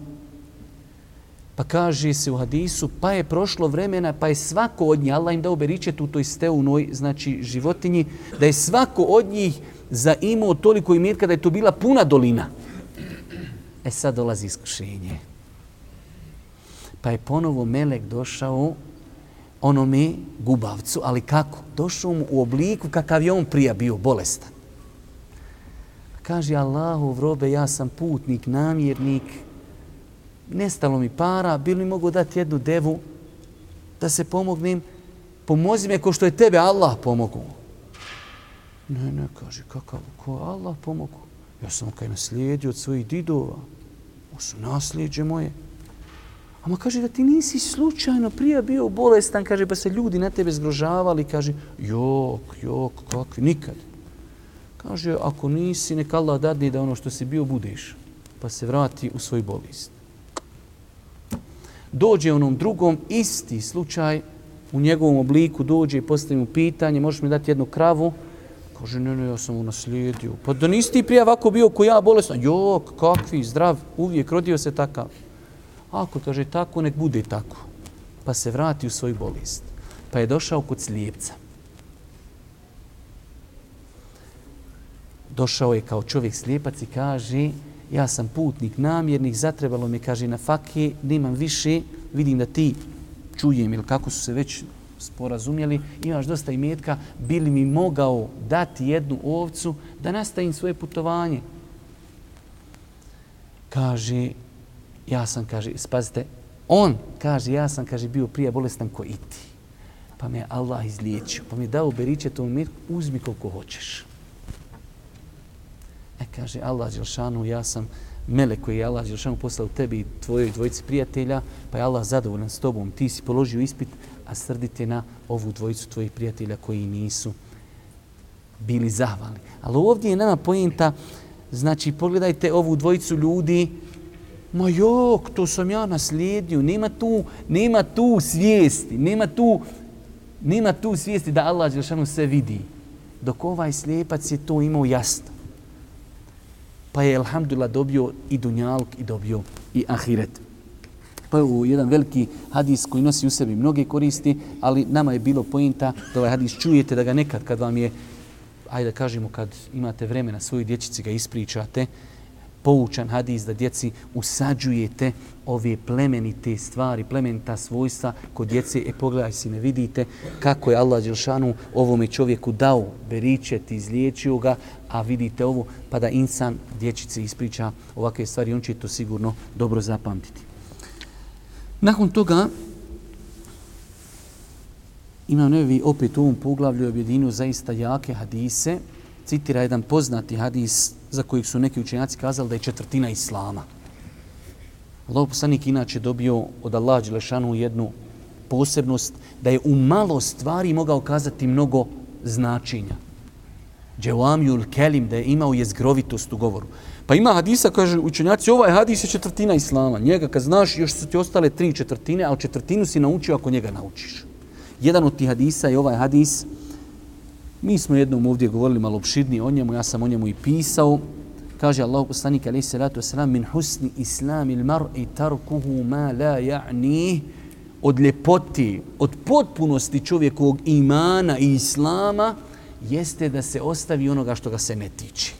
Pa kaže se u hadisu, pa je prošlo vremena, pa je svako od njih, Allah im dao beričet u toj steunoj, znači životinji, da je svako od njih zaimao toliko imetka da je to bila puna dolina. E sad dolazi iskušenje. Pa je ponovo Melek došao onome gubavcu, ali kako? Došao mu u obliku kakav je on prija bio, bolestan. Kaže Allahu, robe, ja sam putnik, namjernik, nestalo mi para, bilo mi mogu dati jednu devu da se pomognem, pomozi me ko što je tebe Allah pomogu. Ne, ne, kaže, kakav, ko Allah pomogu? Ja sam kaj naslijedio od svojih didova. Ovo su nasljeđe moje. Ama kaže da ti nisi slučajno prije bio bolestan, kaže, pa se ljudi na tebe zgrožavali, kaže, jok, jok, kakvi, nikad. Kaže, ako nisi, nek Allah dadne da ono što si bio budeš, pa se vrati u svoj bolest. Dođe onom drugom, isti slučaj, u njegovom obliku dođe i postavi mu pitanje, možeš mi dati jednu kravu? Kaže, ne, ne, ja sam mu naslijedio. Pa da nisi ti prije ovako bio ko ja bolestan? Jok, kakvi, zdrav, uvijek rodio se takav. Ako kaže tako, nek bude tako. Pa se vrati u svoju bolest. Pa je došao kod slijepca. Došao je kao čovjek slijepac i kaže, ja sam putnik namjernik, zatrebalo mi, kaže, na fake, nemam više, vidim da ti čujem ili kako su se već sporazumjeli, imaš dosta imetka, bili mi mogao dati jednu ovcu da nastavim svoje putovanje. Kaže, ja sam, kaže, spazite, on kaže, ja sam, kaže, bio prije bolestan ko i ti. Pa me Allah izliječio, pa mi dao beriće tomu imetku, uzmi koliko hoćeš. E, kaže, Allah Đelšanu, ja sam mele koji je Allah Đelšanu poslao tebi i tvojoj dvojici prijatelja, pa je Allah zadovoljan s tobom, ti si položio ispit, a srdite na ovu dvojicu tvojih prijatelja koji nisu bili zahvalni. Ali ovdje je nama pojenta, znači, pogledajte ovu dvojicu ljudi, ma jok, to sam ja naslijedio, nema tu, nema tu svijesti, nema tu, nema tu svijesti da Allah Đelšanu sve vidi. Dok ovaj slijepac je to imao jasno. Pa je, alhamdulillah, dobio i dunjalk i dobio i ahiret. Pa je u jedan veliki hadis koji nosi u sebi mnoge koristi, ali nama je bilo pojenta da ovaj hadis čujete, da ga nekad kad vam je, ajde da kažemo, kad imate vremena svojoj dječici ga ispričate, poučan hadis da djeci usađujete ove plemenite stvari, plemenita svojstva kod djece. E pogledaj si, ne vidite kako je Allah Đelšanu ovome čovjeku dao beričet, izliječio ga, a vidite ovo, pa da insan dječice ispriča ovakve stvari, on će to sigurno dobro zapamtiti. Nakon toga, imam nevi opet u ovom poglavlju objedinu zaista jake hadise, citira jedan poznati hadis za kojeg su neki učenjaci kazali da je četvrtina islama. Allah poslanik inače dobio od Allah Đelešanu jednu posebnost da je u malo stvari mogao kazati mnogo značenja. Dželamjul kelim, da je imao jezgrovitost u govoru. Pa ima hadisa, kaže učenjaci, ovaj hadis je četvrtina islama. Njega kad znaš, još su ti ostale tri četvrtine, ali četvrtinu si naučio ako njega naučiš. Jedan od tih hadisa je ovaj hadis, Mi smo jednom ovdje govorili malo opširnije o njemu, ja sam o njemu i pisao. Kaže Allah poslanik alaihi salatu wasalam min husni islam il mar i tarkuhu ma la ja'ni od ljepoti, od potpunosti čovjekovog imana i islama jeste da se ostavi onoga što ga se ne tiče.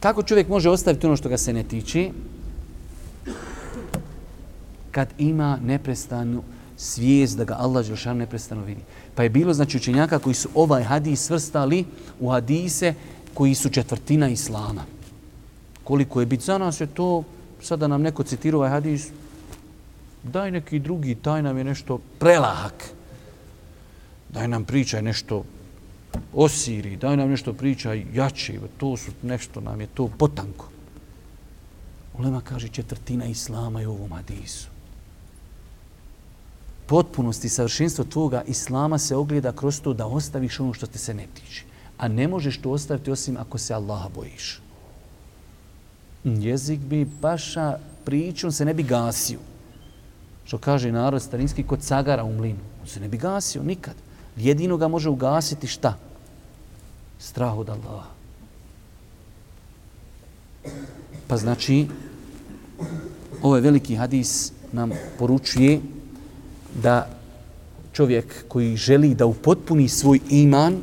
Kako čovjek može ostaviti ono što ga se ne tiče? Kad ima neprestanu svijest da ga Allah Đelšan neprestano vidi. Pa je bilo znači učenjaka koji su ovaj hadis svrstali u hadise koji su četvrtina Islama. Koliko je bit za nas je to, sada nam neko citira ovaj hadis, daj neki drugi, taj nam je nešto prelahak. Daj nam pričaj nešto o Siriji, daj nam nešto pričaj jače, to su nešto nam je to potanko. Ulema kaže četvrtina Islama je u ovom hadisu potpunost i savršenstvo tvoga islama se ogleda kroz to da ostaviš ono što te se ne tiče. A ne možeš to ostaviti osim ako se Allaha bojiš. Jezik bi paša pričom se ne bi gasio. Što kaže narod starinski kod cagara u mlinu. On se ne bi gasio nikad. Jedino ga može ugasiti šta? Strah od Allaha. Pa znači, ovaj veliki hadis nam poručuje da čovjek koji želi da upotpuni svoj iman,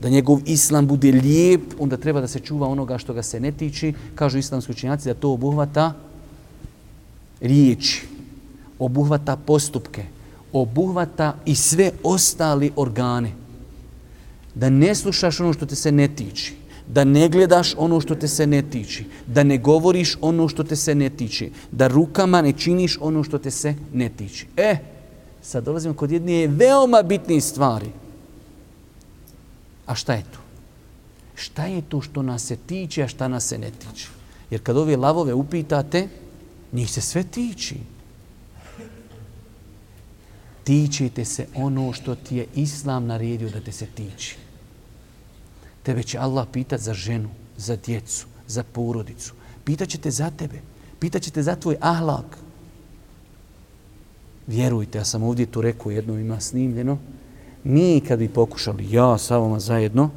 da njegov islam bude lijep, onda treba da se čuva onoga što ga se ne tiči. Kažu islamski učenjaci da to obuhvata riječi, obuhvata postupke, obuhvata i sve ostali organe. Da ne slušaš ono što te se ne tiči, da ne gledaš ono što te se ne tiči, da ne govoriš ono što te se ne tiči, da rukama ne činiš ono što te se ne tiči. E, sad dolazimo kod jedne veoma bitne stvari. A šta je to? Šta je to što nas se tiče, a šta nas se ne tiče? Jer kad ove lavove upitate, njih se sve tiči. Tičite se ono što ti je Islam naredio da te se tiči. Tebe će Allah pitat za ženu, za djecu, za porodicu. Pitaće te za tebe. Pitaće te za tvoj ahlak. Vjerujte, ja sam ovdje to rekao, jedno ima snimljeno. Mi kad bi pokušali, ja sa vama zajedno,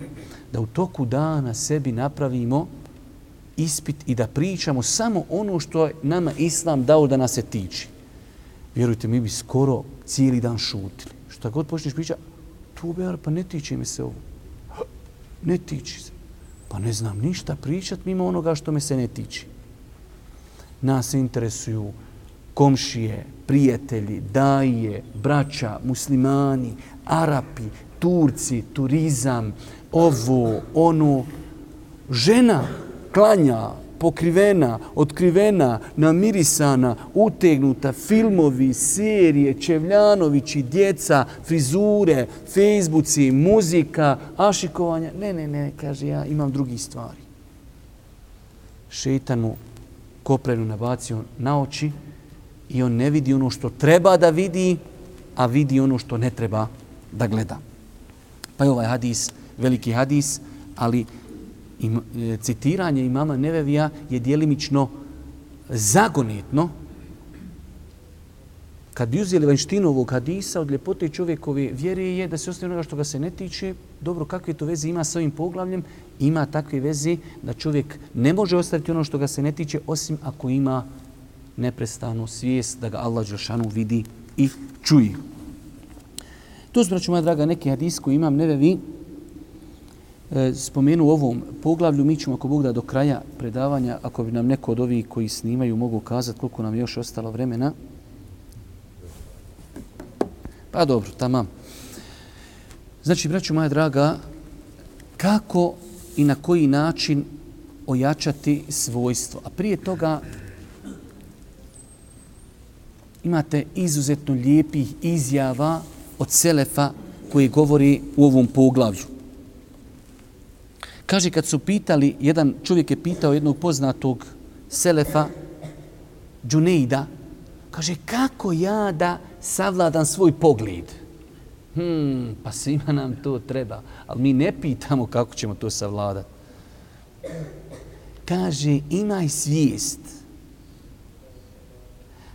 da u toku dana sebi napravimo ispit i da pričamo samo ono što je nama Islam dao da nas se tiči. Vjerujte, mi bi skoro cijeli dan šutili. Šta god počneš pričati, tu be, pa ne tiče mi se ovo. Ne tiči se. Pa ne znam ništa pričat mimo onoga što me se ne tiči. Nas interesuju komšije, prijatelji, daje, braća, muslimani, Arapi, Turci, turizam, ovo, ono, žena klanja, pokrivena, otkrivena, namirisana, utegnuta, filmovi, serije, Čevljanovići, djeca, frizure, Facebooci, muzika, ašikovanja. Ne, ne, ne, kaže ja, imam drugi stvari. Šeitanu koprenu nabacio na oči i on ne vidi ono što treba da vidi, a vidi ono što ne treba da gleda. Pa je ovaj hadis, veliki hadis, ali im, e, citiranje imama Nevevija je dijelimično zagonetno. Kad bi uzeli vanštinu ovog hadisa od ljepote čovjekove vjere je da se ostaje onoga što ga se ne tiče, dobro, kakve to veze ima sa ovim poglavljem? Ima takve veze da čovjek ne može ostaviti ono što ga se ne tiče, osim ako ima neprestanu svijest da ga Allah Đelšanu vidi i čuje. To su, braću moja draga, neki hadis koji imam nevevi E, spomenu u ovom poglavlju. Mi ćemo, ako Bog da, do kraja predavanja, ako bi nam neko od ovih koji snimaju mogu kazati koliko nam još ostalo vremena. Pa dobro, tamam. Znači, braću moja draga, kako i na koji način ojačati svojstvo? A prije toga imate izuzetno lijepih izjava od Selefa koji govori u ovom poglavlju. Kaže, kad su pitali, jedan čovjek je pitao jednog poznatog Selefa, Džunejda, kaže, kako ja da savladam svoj pogled? Hmm, pa svima nam to treba, ali mi ne pitamo kako ćemo to savladati. Kaže, imaj svijest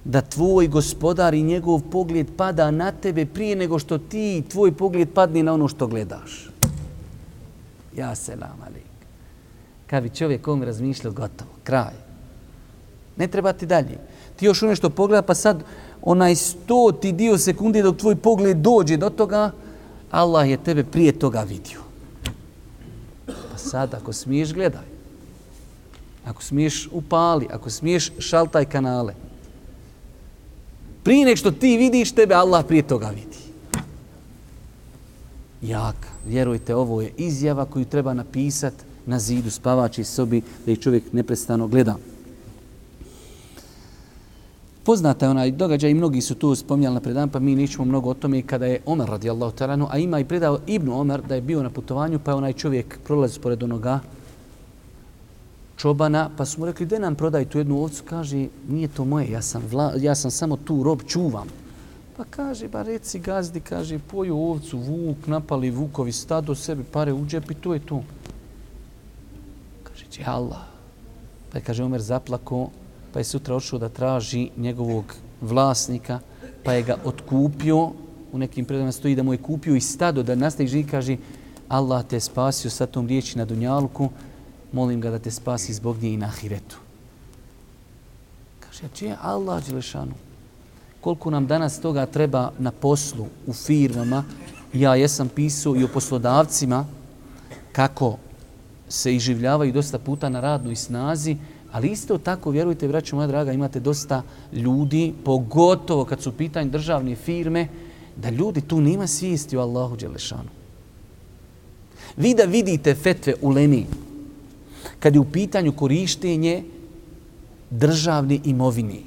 da tvoj gospodar i njegov pogled pada na tebe prije nego što ti tvoj pogled padne na ono što gledaš. Ja selam alik. Kad bi čovjek ovom razmišljao, gotovo, kraj. Ne treba ti dalje. Ti još nešto pogleda, pa sad onaj stoti dio sekunde dok tvoj pogled dođe do toga, Allah je tebe prije toga vidio. Pa sad, ako smiješ, gledaj. Ako smiješ, upali. Ako smiješ, šaltaj kanale. Prije nek što ti vidiš, tebe Allah prije toga vidi. Jaka. Vjerujte, ovo je izjava koju treba napisati na zidu spavači sobi da ih čovjek neprestano gleda. Poznata je onaj događaj i mnogi su tu spomnjali na predan, pa mi nećemo mnogo o tome kada je Omer radijallahu talanu, a ima i predao Ibnu Omer da je bio na putovanju, pa je onaj čovjek prolazi pored onoga čobana, pa su mu rekli, gdje nam prodaj tu jednu ovcu? Kaže, nije to moje, ja sam, vla, ja sam samo tu rob, čuvam. Pa kaže, ba reci gazdi, kaže, poju ovcu, vuk, napali vukovi, stado sebi, pare u džep i to je to. Kaže, će Allah. Pa je, kaže, Omer zaplako, pa je sutra odšao da traži njegovog vlasnika, pa je ga otkupio, u nekim predama stoji da mu je kupio i stado da nastavi živi, kaže, Allah te spasio sa tom riječi na Dunjalku, molim ga da te spasi zbog nje i na ahiretu. Kaže, a čije Allah Đelešanu? Koliko nam danas toga treba na poslu, u firmama, ja jesam pisao i o poslodavcima kako se iživljavaju dosta puta na radnoj snazi, ali isto tako, vjerujte, braću moja draga, imate dosta ljudi, pogotovo kad su pitanje državne firme, da ljudi tu nema svijesti o Allahu Đelešanu. Vi da vidite fetve u Lemi, kad je u pitanju korištenje državne imovine,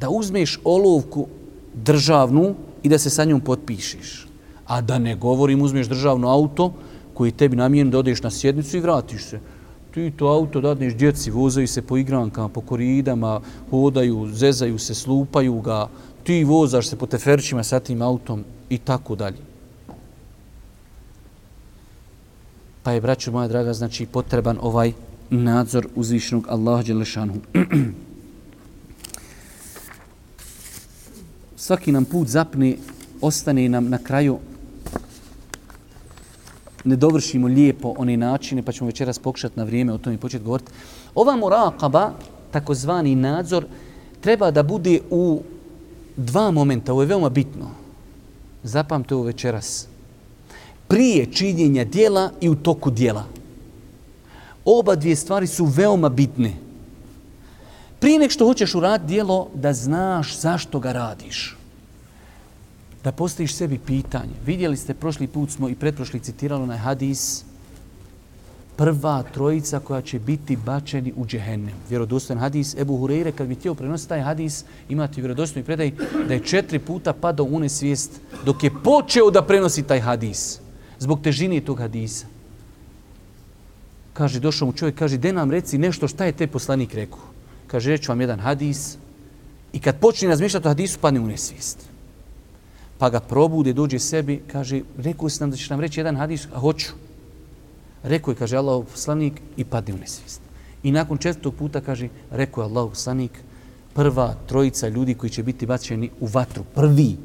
da uzmeš olovku državnu i da se sa njom potpišeš. A da ne govorim, uzmeš državno auto koji tebi namijen da odeš na sjednicu i vratiš se. Ti to auto dadneš djeci, vozaju se po igrankama, po koridama, hodaju, zezaju se, slupaju ga, ti vozaš se po teferčima sa tim autom i tako dalje. Pa je, braćo moja draga, znači potreban ovaj nadzor uzvišnog Allaha Đelešanu. Svaki nam put zapne, ostane nam na kraju ne dovršimo lijepo one načine, pa ćemo večeras pokušati na vrijeme o tome početi govoriti. Ova murakaba, takozvani nadzor, treba da bude u dva momenta. Ovo je veoma bitno. Zapamte ovo večeras. Prije činjenja dijela i u toku dijela. Oba dvije stvari su veoma bitne. Prije nek što hoćeš uraditi dijelo, da znaš zašto ga radiš da postojiš sebi pitanje. Vidjeli ste, prošli put smo i pretprošli citirali na hadis prva trojica koja će biti bačeni u džehennem. Vjerodostojan hadis Ebu Hureyre, kad bi htio prenositi taj hadis, imati vjerodostojni predaj da je četiri puta padao u nesvijest dok je počeo da prenosi taj hadis. Zbog težine tog hadisa. Kaže, došao mu čovjek, kaže, de nam reci nešto šta je te poslanik rekao. Kaže, reću vam jedan hadis i kad počne razmišljati o hadisu, padne u nesvijest pa ga probude, dođe sebi, kaže, rekao si nam da ćeš nam reći jedan hadis, a hoću. Rekao je, kaže Allah poslanik i padne u nesvijest. I nakon četvrtog puta kaže, rekao je Allah poslanik, prva trojica ljudi koji će biti bačeni u vatru, prvi,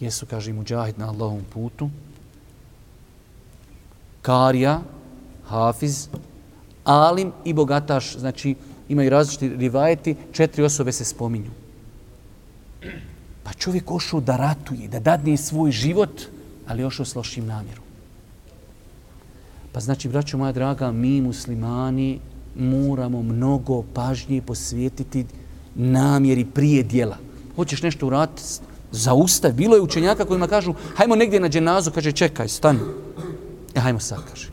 jesu, kaže, muđahid na Allahovom putu, Karija, Hafiz, Alim i Bogataš, znači imaju različiti rivajeti, četiri osobe se spominju. Pa čovjek ošao da ratuje, da dadne svoj život, ali ošao s lošim namjerom. Pa znači, braćo moja draga, mi muslimani moramo mnogo pažnje posvijetiti namjeri prije dijela. Hoćeš nešto uraditi, zaustav. Bilo je učenjaka kojima kažu, hajmo negdje na dženazu, kaže, čekaj, stani. E, hajmo sad, kaže.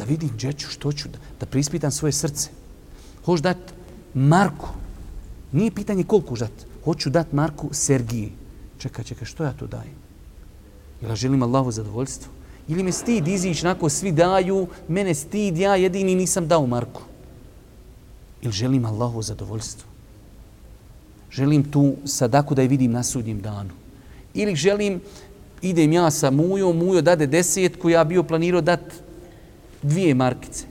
Da vidim, džeću, što ću, da, da prispitam svoje srce. Hoću dat Marku. Nije pitanje koliko dat. hoću dat Marku Sergiji. Čekaj, čekaj, što ja to dajem? Jel želim Allahu zadovoljstvo? Ili me stid izić, nako svi daju, mene stid, ja jedini nisam dao Marku. Ili želim Allahu zadovoljstvo? Želim tu sadaku da je vidim na sudnjem danu. Ili želim, idem ja sa Mujo, Mujo dade desetku, ja bio planirao dat dvije markice.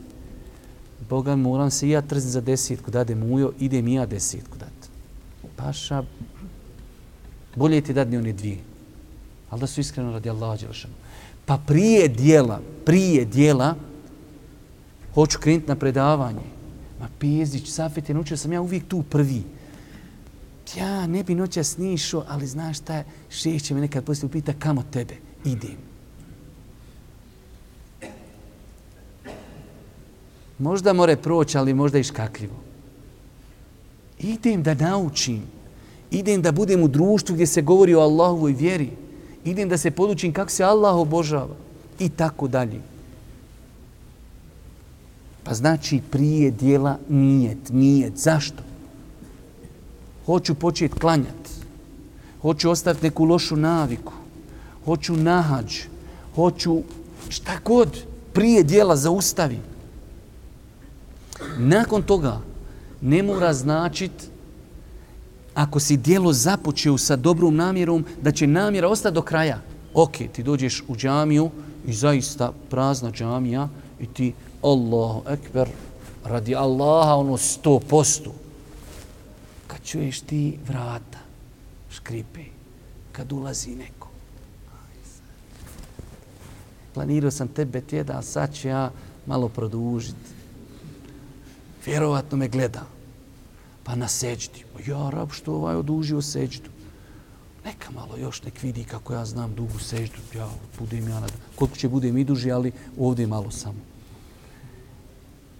Boga, moram se ja trziti za desetku, dade Mujo, idem ja desetku dat paša, bolje ti dadni one dvije. Ali da su iskreno radi Allaha Đelešanu. Pa prije dijela, prije dijela, hoću krenuti na predavanje. Ma Pezić, Safet je naučio sam ja uvijek tu prvi. Ja ne bi noća snišao, ali znaš šta, šeš će me nekad poslije upita kamo tebe. Idem. Možda more proći, ali možda i škakljivo idem da naučim, idem da budem u društvu gdje se govori o Allahovoj vjeri, idem da se podučim kako se Allah obožava i tako dalje. Pa znači prije dijela nijet, nijet. Zašto? Hoću početi klanjati. Hoću ostaviti neku lošu naviku. Hoću nahađ. Hoću šta god prije dijela zaustavim. Nakon toga ne mora značit ako si dijelo započeo sa dobrom namjerom, da će namjera ostati do kraja. Ok, ti dođeš u džamiju i zaista prazna džamija i ti Allahu ekber radi Allaha ono sto postu. Kad čuješ ti vrata, škripe, kad ulazi neko. planirao sam tebe tjeda, sad ću ja malo produžiti. Vjerovatno me gleda. Pa na seđdi. Ja, rab, što ovaj odužio seđdu? Neka malo još nek vidi kako ja znam dugu seždu. Ja budem ja, koliko će budem i duži, ali ovdje malo samo.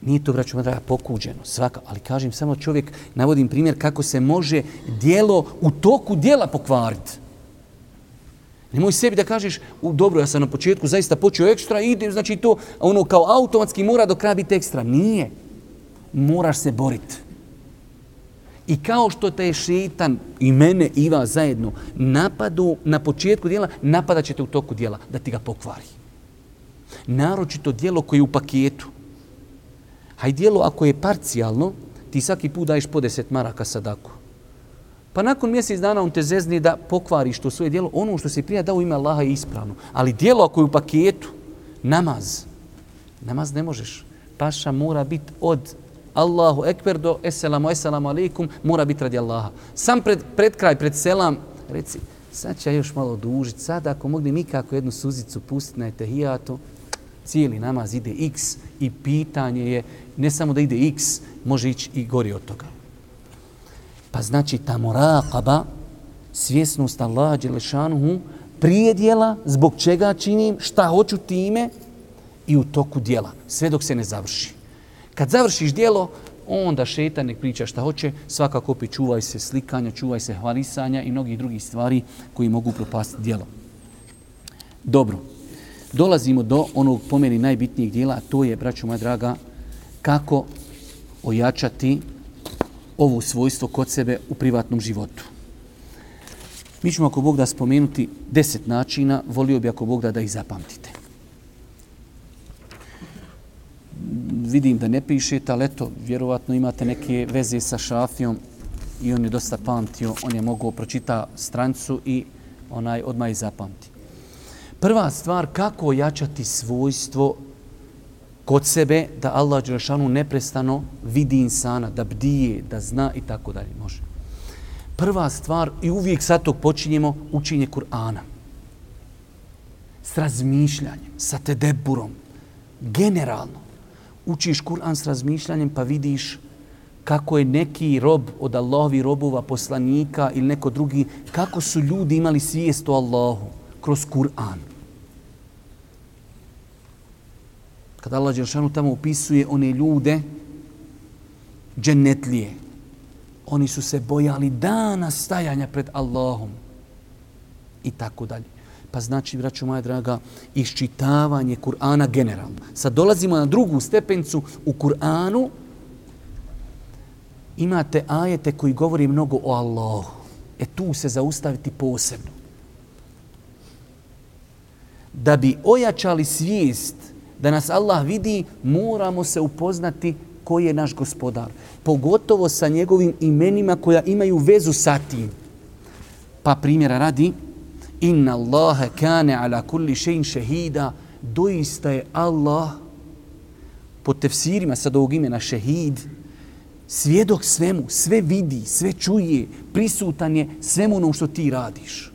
Nije to, braću, draga, pokuđeno, svaka, ali kažem samo čovjek, navodim primjer kako se može dijelo u toku dijela pokvariti. Nemoj sebi da kažeš, u, dobro, ja sam na početku zaista počeo ekstra, idem, znači to, ono kao automatski mora do kraja biti ekstra. Nije. Moraš se boriti. I kao što te je šeitan i mene i vas zajedno napadu na početku dijela, će te u toku dijela da ti ga pokvari. Naročito dijelo koje je u paketu. Haj dijelo ako je parcijalno, ti svaki put daješ po deset maraka sadaku. Pa nakon mjesec dana on te zezni da pokvariš to svoje dijelo, ono što se prija dao ime Allaha je ispravno. Ali dijelo ako je u paketu, namaz, namaz ne možeš. Paša mora biti od Allahu ekber do eselamu, eselamu alaikum, mora biti radi Allaha. Sam pred, pred kraj, pred selam, reci, sad će još malo dužiti. Sad ako mogli nikako jednu suzicu pustiti na etehijatu, cijeli namaz ide x i pitanje je, ne samo da ide x, može ići i gori od toga. Pa znači ta muraqaba, svjesnost Allaha Đelešanuhu, prije dijela, zbog čega činim, šta hoću time i u toku dijela, sve dok se ne završi. Kad završiš dijelo, onda šetan nek priča šta hoće, svakako opet čuvaj se slikanja, čuvaj se hvalisanja i mnogih drugih stvari koji mogu propasti dijelo. Dobro, dolazimo do onog pomeni najbitnijeg dijela, a to je, braćo moja draga, kako ojačati ovo svojstvo kod sebe u privatnom životu. Mi ćemo ako Bog da spomenuti deset načina, volio bi ako Bog da da ih zapamtite vidim da ne pišete, ali eto, vjerovatno imate neke veze sa šafijom i on je dosta pamtio, on je mogao pročita strancu i onaj odmah i zapamti. Prva stvar, kako ojačati svojstvo kod sebe da Allah Đelešanu neprestano vidi insana, da bdije, da zna i tako dalje. Može. Prva stvar, i uvijek sa tog počinjemo, učinje Kur'ana. S razmišljanjem, sa tedeburom, generalno učiš Kur'an s razmišljanjem pa vidiš kako je neki rob od Allahovi robova, poslanika ili neko drugi, kako su ljudi imali svijest o Allahu kroz Kur'an. Kada Allah Đeršanu tamo upisuje one ljude, džennetlije, oni su se bojali dana stajanja pred Allahom i tako dalje. Pa znači, braćo moja draga, iščitavanje Kur'ana generalno. Sad dolazimo na drugu stepencu u Kur'anu. Imate ajete koji govori mnogo o Allahu. E tu se zaustaviti posebno. Da bi ojačali svijest da nas Allah vidi, moramo se upoznati koji je naš gospodar. Pogotovo sa njegovim imenima koja imaju vezu sa tim. Pa primjera radi, Inna Allahe kane ala kulli šein šehida. Doista je Allah po tefsirima sad ovog imena šehid svjedok svemu, sve vidi, sve čuje, prisutan je svemu ono što ti radiš.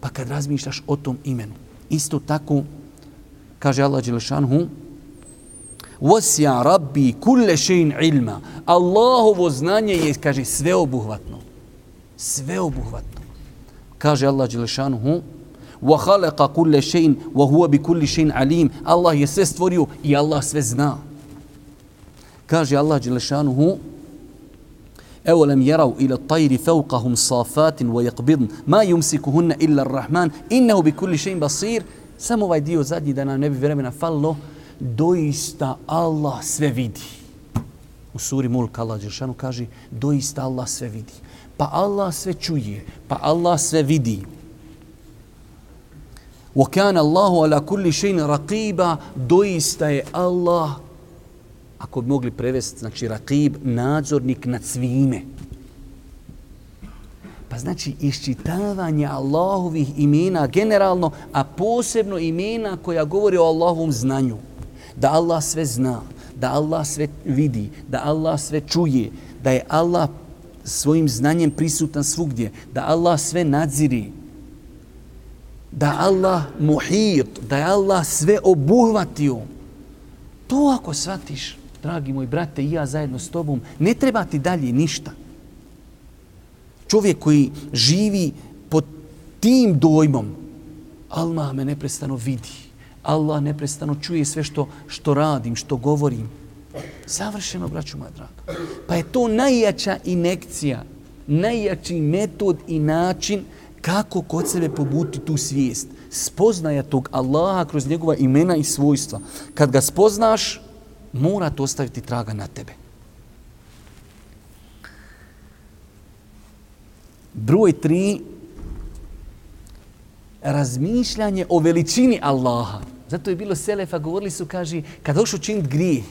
Pa kad razmišljaš o tom imenu, isto tako kaže Allah Đelešanhu Vosja rabbi kulle šein ilma. Allahovo znanje je, kaže, sveobuhvatno. Sveobuhvatno kaže Allah Đelešanuhu wa khalaqa kulle šein wa huwa bi kulli šein alim Allah je sve stvorio i Allah sve zna kaže Allah Đelešanuhu أولم يروا إلى الطير فوقهم صافات ويقبضن ما يمسكهن إلا الرحمن إنه بكل شيء بصير samo ovaj dio zadnji da nam ne bi vremena fallo doista Allah sve vidi u suri Mulk Allah Đeršanu kaže doista Allah sve vidi pa Allah sve čuje, pa Allah sve vidi. وَكَانَ اللَّهُ عَلَى كُلِّ شَيْنِ رَقِيبًا Doista je Allah, ako bi mogli prevesti, znači raqib, nadzornik nad svime. Pa znači iščitavanje Allahovih imena generalno, a posebno imena koja govori o Allahovom znanju. Da Allah sve zna, da Allah sve vidi, da Allah sve čuje, da je Allah svojim znanjem prisutan svugdje, da Allah sve nadziri. da Allah muhit, da je Allah sve obuhvatio. To ako shvatiš, dragi moj brate i ja zajedno s tobom, ne treba ti dalje ništa. Čovjek koji živi pod tim dojmom, Allah me neprestano vidi. Allah neprestano čuje sve što, što radim, što govorim. Savršeno, braću moja draga. Pa je to najjača inekcija, najjači metod i način kako kod sebe pobuti tu svijest. Spoznaja tog Allaha kroz njegova imena i svojstva. Kad ga spoznaš, mora to ostaviti traga na tebe. Broj tri, razmišljanje o veličini Allaha. Zato je bilo Selefa, govorili su, kaže, kad hoću učiniti grijeh,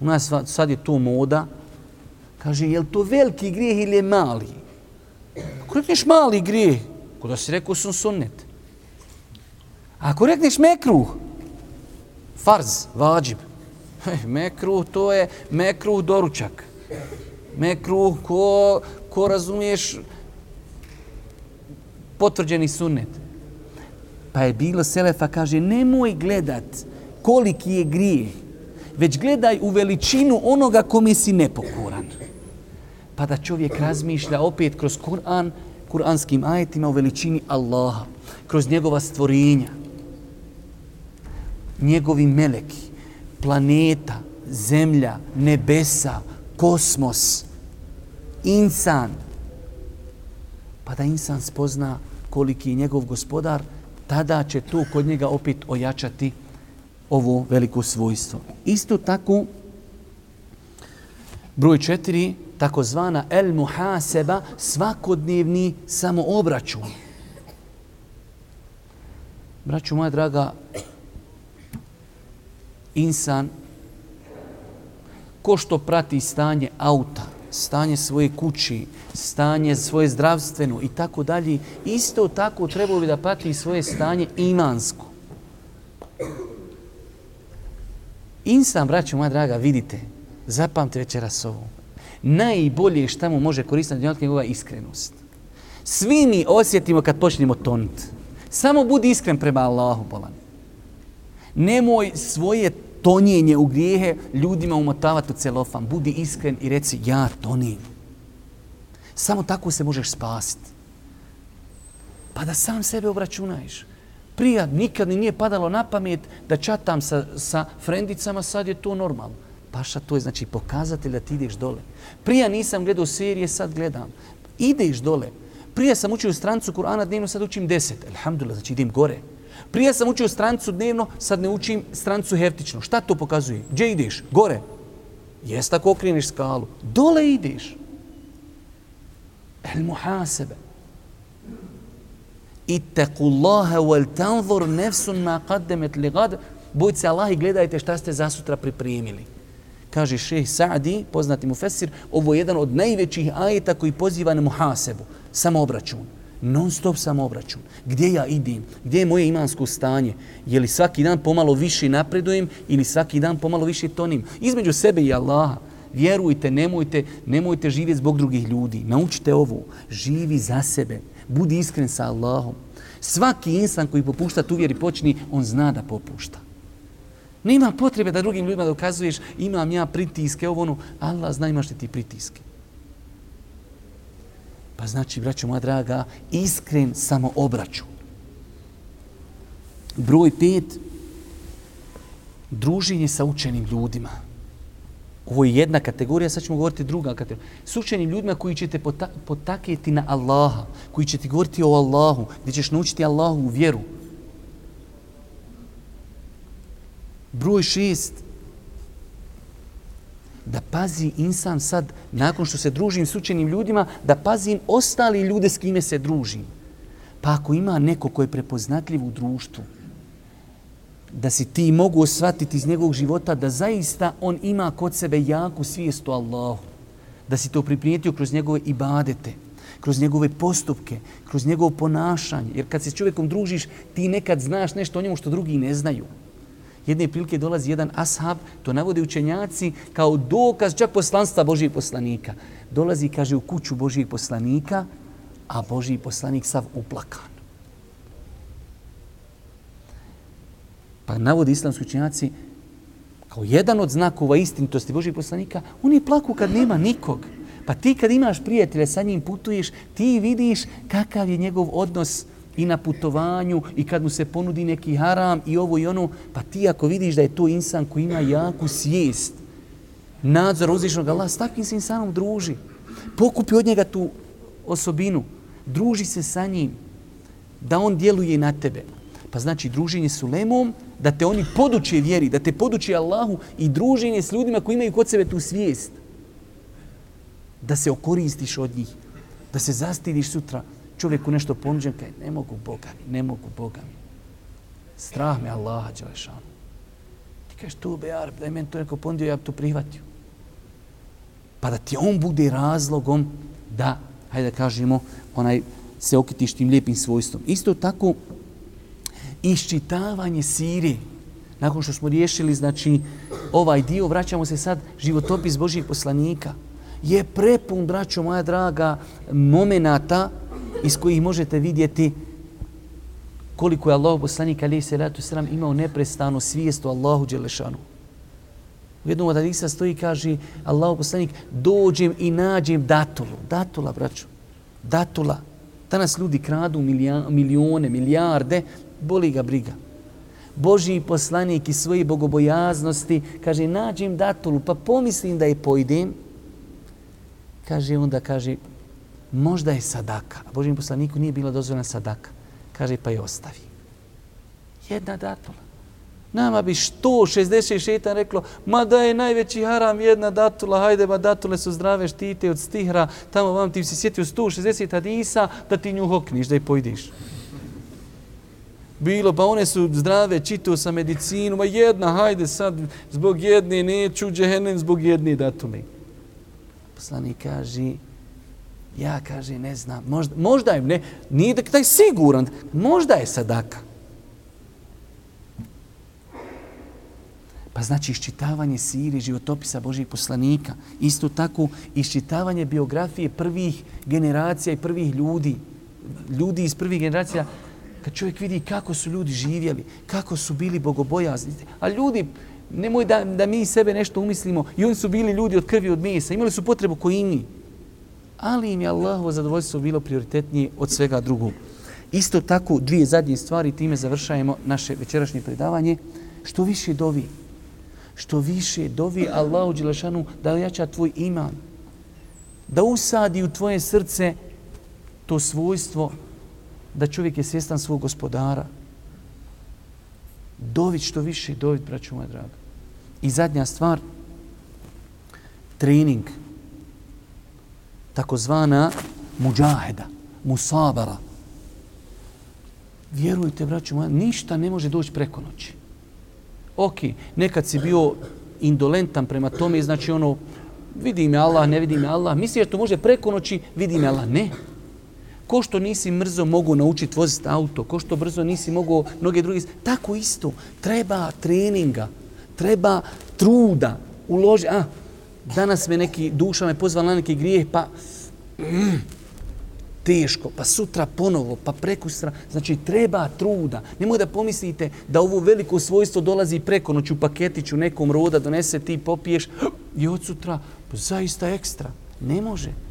u nas sad je to moda, kaže, je li to veliki grijeh ili je mali? Ako rekneš mali grijeh, ko da si rekao sun sunnet. Ako rekneš mekruh, farz, vađib. Mekruh, to je mekruh doručak. Mekruh, ko, ko razumiješ potvrđeni sunnet. Pa je bilo Selefa, kaže, nemoj gledat koliki je grijeh, već gledaj u veličinu onoga kome si nepokoran. Pa da čovjek razmišlja opet kroz Kur'an, kuranskim ajetima u veličini Allaha, kroz njegova stvorenja, njegovi meleki, planeta, zemlja, nebesa, kosmos, insan. Pa da insan spozna koliki je njegov gospodar, tada će to kod njega opet ojačati ovo veliko svojstvo. Isto tako, broj četiri, takozvana el muhaseba, svakodnevni samoobračun. Braću moja draga, insan, ko što prati stanje auta, stanje svoje kući, stanje svoje zdravstveno i tako dalje, isto tako trebao bi da prati svoje stanje imansko. Insan, braćo moja draga, vidite, zapamte večeras ovo. Najbolje šta mu može koristiti na njegova iskrenost. Svi mi osjetimo kad počnemo tonit. Samo budi iskren prema Allahu, bolan. Nemoj svoje tonjenje u grijehe ljudima umotavati u celofan. Budi iskren i reci ja tonim. Samo tako se možeš spasiti. Pa da sam sebe obračunaješ. Prija nikad ni nije padalo na pamet da čatam sa, sa frendicama, sad je to normalno. Paša, to je znači pokazatelj da ti ideš dole. Prija nisam gledao serije, sad gledam. Ideš dole. Prija sam učio strancu Kur'ana dnevno, sad učim deset. Alhamdulillah, znači idem gore. Prije sam učio strancu dnevno, sad ne učim strancu heftično. Šta to pokazuje? Gdje ideš? Gore. Jes tako okreniš skalu. Dole ideš. El muhasebe. Ittaku Allahe wal tanzur nefsun ma qaddemet li gad. Bojte se Allah i gledajte šta ste za sutra pripremili. Kaže šeh Sa'di, poznati mu Fesir, ovo je jedan od najvećih ajeta koji poziva na muhasebu, samoobračun. non stop samoobračun. Gdje ja idem? Gdje je moje imansko stanje? Je li svaki dan pomalo više napredujem ili svaki dan pomalo više tonim? Između sebe i Allaha. Vjerujte, nemojte, nemojte živjeti zbog drugih ljudi. Naučite ovo. Živi za sebe. Budi iskren sa Allahom. Svaki insan koji popušta tu vjeri počni, on zna da popušta. Nema potrebe da drugim ljudima dokazuješ imam ja pritiske, ovo ono. Allah zna imaš ti pritiske. Pa znači, braćo moja draga, iskren samo obraću. Broj pet, druženje sa učenim ljudima. Ovo je jedna kategorija, sad ćemo govoriti druga kategorija. S učenim ljudima koji će te potaketi na Allaha, koji će ti govoriti o Allahu, gdje ćeš naučiti Allahu u vjeru. Broj šest, da pazi insan sad, nakon što se družim s učenim ljudima, da pazim ostali ljude s kime se družim. Pa ako ima neko ko je prepoznatljiv u društvu, da si ti mogu osvatiti iz njegovog života da zaista on ima kod sebe jaku svijest o Allahu. Da si to priprijetio kroz njegove ibadete, kroz njegove postupke, kroz njegovo ponašanje. Jer kad se s čovjekom družiš, ti nekad znaš nešto o njemu što drugi ne znaju jedne prilike dolazi jedan ashab, to navode učenjaci kao dokaz čak poslanstva Božijeg poslanika. Dolazi, kaže, u kuću Božijeg poslanika, a Božiji poslanik sav uplakan. Pa navodi islamski učenjaci, kao jedan od znakova istinitosti Božih poslanika, oni plaku kad nema nikog. Pa ti kad imaš prijatelje, sa njim putuješ, ti vidiš kakav je njegov odnos i na putovanju i kad mu se ponudi neki haram i ovo i ono, pa ti ako vidiš da je to insan koji ima jaku svijest, nadzor uzvišnog Allah, s takvim se insanom druži. Pokupi od njega tu osobinu, druži se sa njim, da on djeluje na tebe. Pa znači druženje s ulemom, da te oni poduče vjeri, da te poduče Allahu i druženje s ljudima koji imaju kod sebe tu svijest. Da se okoristiš od njih, da se zastidiš sutra čovjeku nešto ponuđen, kaj ne mogu Boga mi, ne mogu Boga mi. Strah me Allaha, Đelešanu. Ti kažeš, tu be da je meni to neko ponudio, ja bi to prihvatio. Pa da ti on bude razlogom da, hajde da kažemo, onaj se okitiš tim lijepim svojstvom. Isto tako, iščitavanje siri. Nakon što smo riješili, znači, ovaj dio, vraćamo se sad životopis Božih poslanika. Je prepun, braćo moja draga, momenata iz kojih možete vidjeti koliko je Allah poslanik ali se ratu sram imao neprestano svijest o Allahu Đelešanu. U jednom od Adisa stoji i kaže Allah poslanik dođem i nađem datulu. Datula, braćo. Datula. Danas ljudi kradu milijone, milijarde, boli ga briga. Božji poslanik i svoje bogobojaznosti kaže nađem datulu pa pomislim da je pojdem. Kaže onda kaže možda je sadaka. A Božjim poslaniku nije bila dozvoljena sadaka. Kaže, pa je ostavi. Jedna datula. Nama bi što 60 šetan reklo, ma da je najveći haram jedna datula, hajde ba datule su zdrave, štite od stihra, tamo vam ti si sjetio 160 hadisa da ti nju hokniš, da je pojdiš. Bilo, pa one su zdrave, čitao sa medicinu, ma jedna, hajde sad, zbog jedne neću, džehennem zbog jedne datumi. Poslanik kaže, Ja kaže, ne znam, možda, možda je, ne, nije da taj siguran, možda je sadaka. Pa znači iščitavanje siri, životopisa Božih poslanika, isto tako iščitavanje biografije prvih generacija i prvih ljudi, ljudi iz prvih generacija, kad čovjek vidi kako su ljudi živjeli, kako su bili bogobojazni. A ljudi, nemoj da, da mi sebe nešto umislimo, i oni su bili ljudi od krvi od mesa, imali su potrebu koji mi ali im je Allahovo zadovoljstvo bilo prioritetnije od svega drugog. Isto tako, dvije zadnje stvari, time završajemo naše večerašnje predavanje. Što više dovi, što više dovi Allahu Đelešanu da ojača tvoj iman, da usadi u tvoje srce to svojstvo da čovjek je svjestan svog gospodara. Dovit što više, dovit, braću moja draga. I zadnja stvar, trening takozvana muđaheda, musabara. Vjerujte, braću moja, ništa ne može doći preko noći. Ok, nekad si bio indolentan prema tome, znači ono, vidi me Allah, ne vidi me Allah, misliš da to može preko noći, vidi me Allah, ne. Ko što nisi mrzo mogu naučiti voziti auto, ko što brzo nisi mogu mnoge druge, tako isto, treba treninga, treba truda, uloži, a, danas me neki duša me pozvala na neki grijeh, pa mm, teško, pa sutra ponovo, pa prekustra. Znači, treba truda. Nemoj da pomislite da ovo veliko svojstvo dolazi preko noću paketiću nekom roda, donese ti, popiješ i od sutra, pa zaista ekstra. Ne može.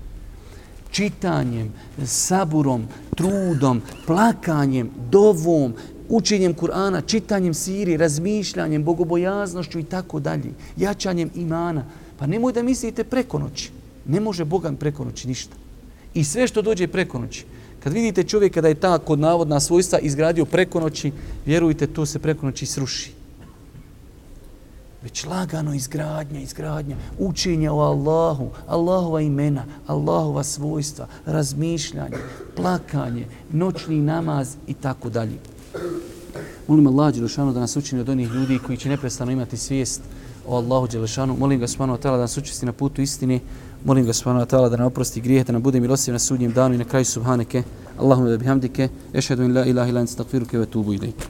Čitanjem, saburom, trudom, plakanjem, dovom, učenjem Kur'ana, čitanjem siri, razmišljanjem, bogobojaznošću i tako dalje, jačanjem imana, Pa nemoj da mislite preko noći. Ne može Bogan preko noći ništa. I sve što dođe preko noći. Kad vidite čovjeka da je ta kod navodna svojstva izgradio preko noći, vjerujte, to se preko noći sruši. Već lagano izgradnja, izgradnja, učenja o Allahu, Allahova imena, Allahova svojstva, razmišljanje, plakanje, noćni namaz i tako dalje. Molim Allah, Đelešanu da nas učini od onih ljudi koji će neprestano imati svijest o Allahu Đelešanu. Molim ga subhanahu da nas učesti na putu istine. Molim ga subhanahu da nam oprosti grijehe, da nam bude milostiv na sudnjem danu i na kraju subhaneke. Allahumma da bihamdike. Ešhedu in la ilaha ila in stakfiruke ve tubu ilike.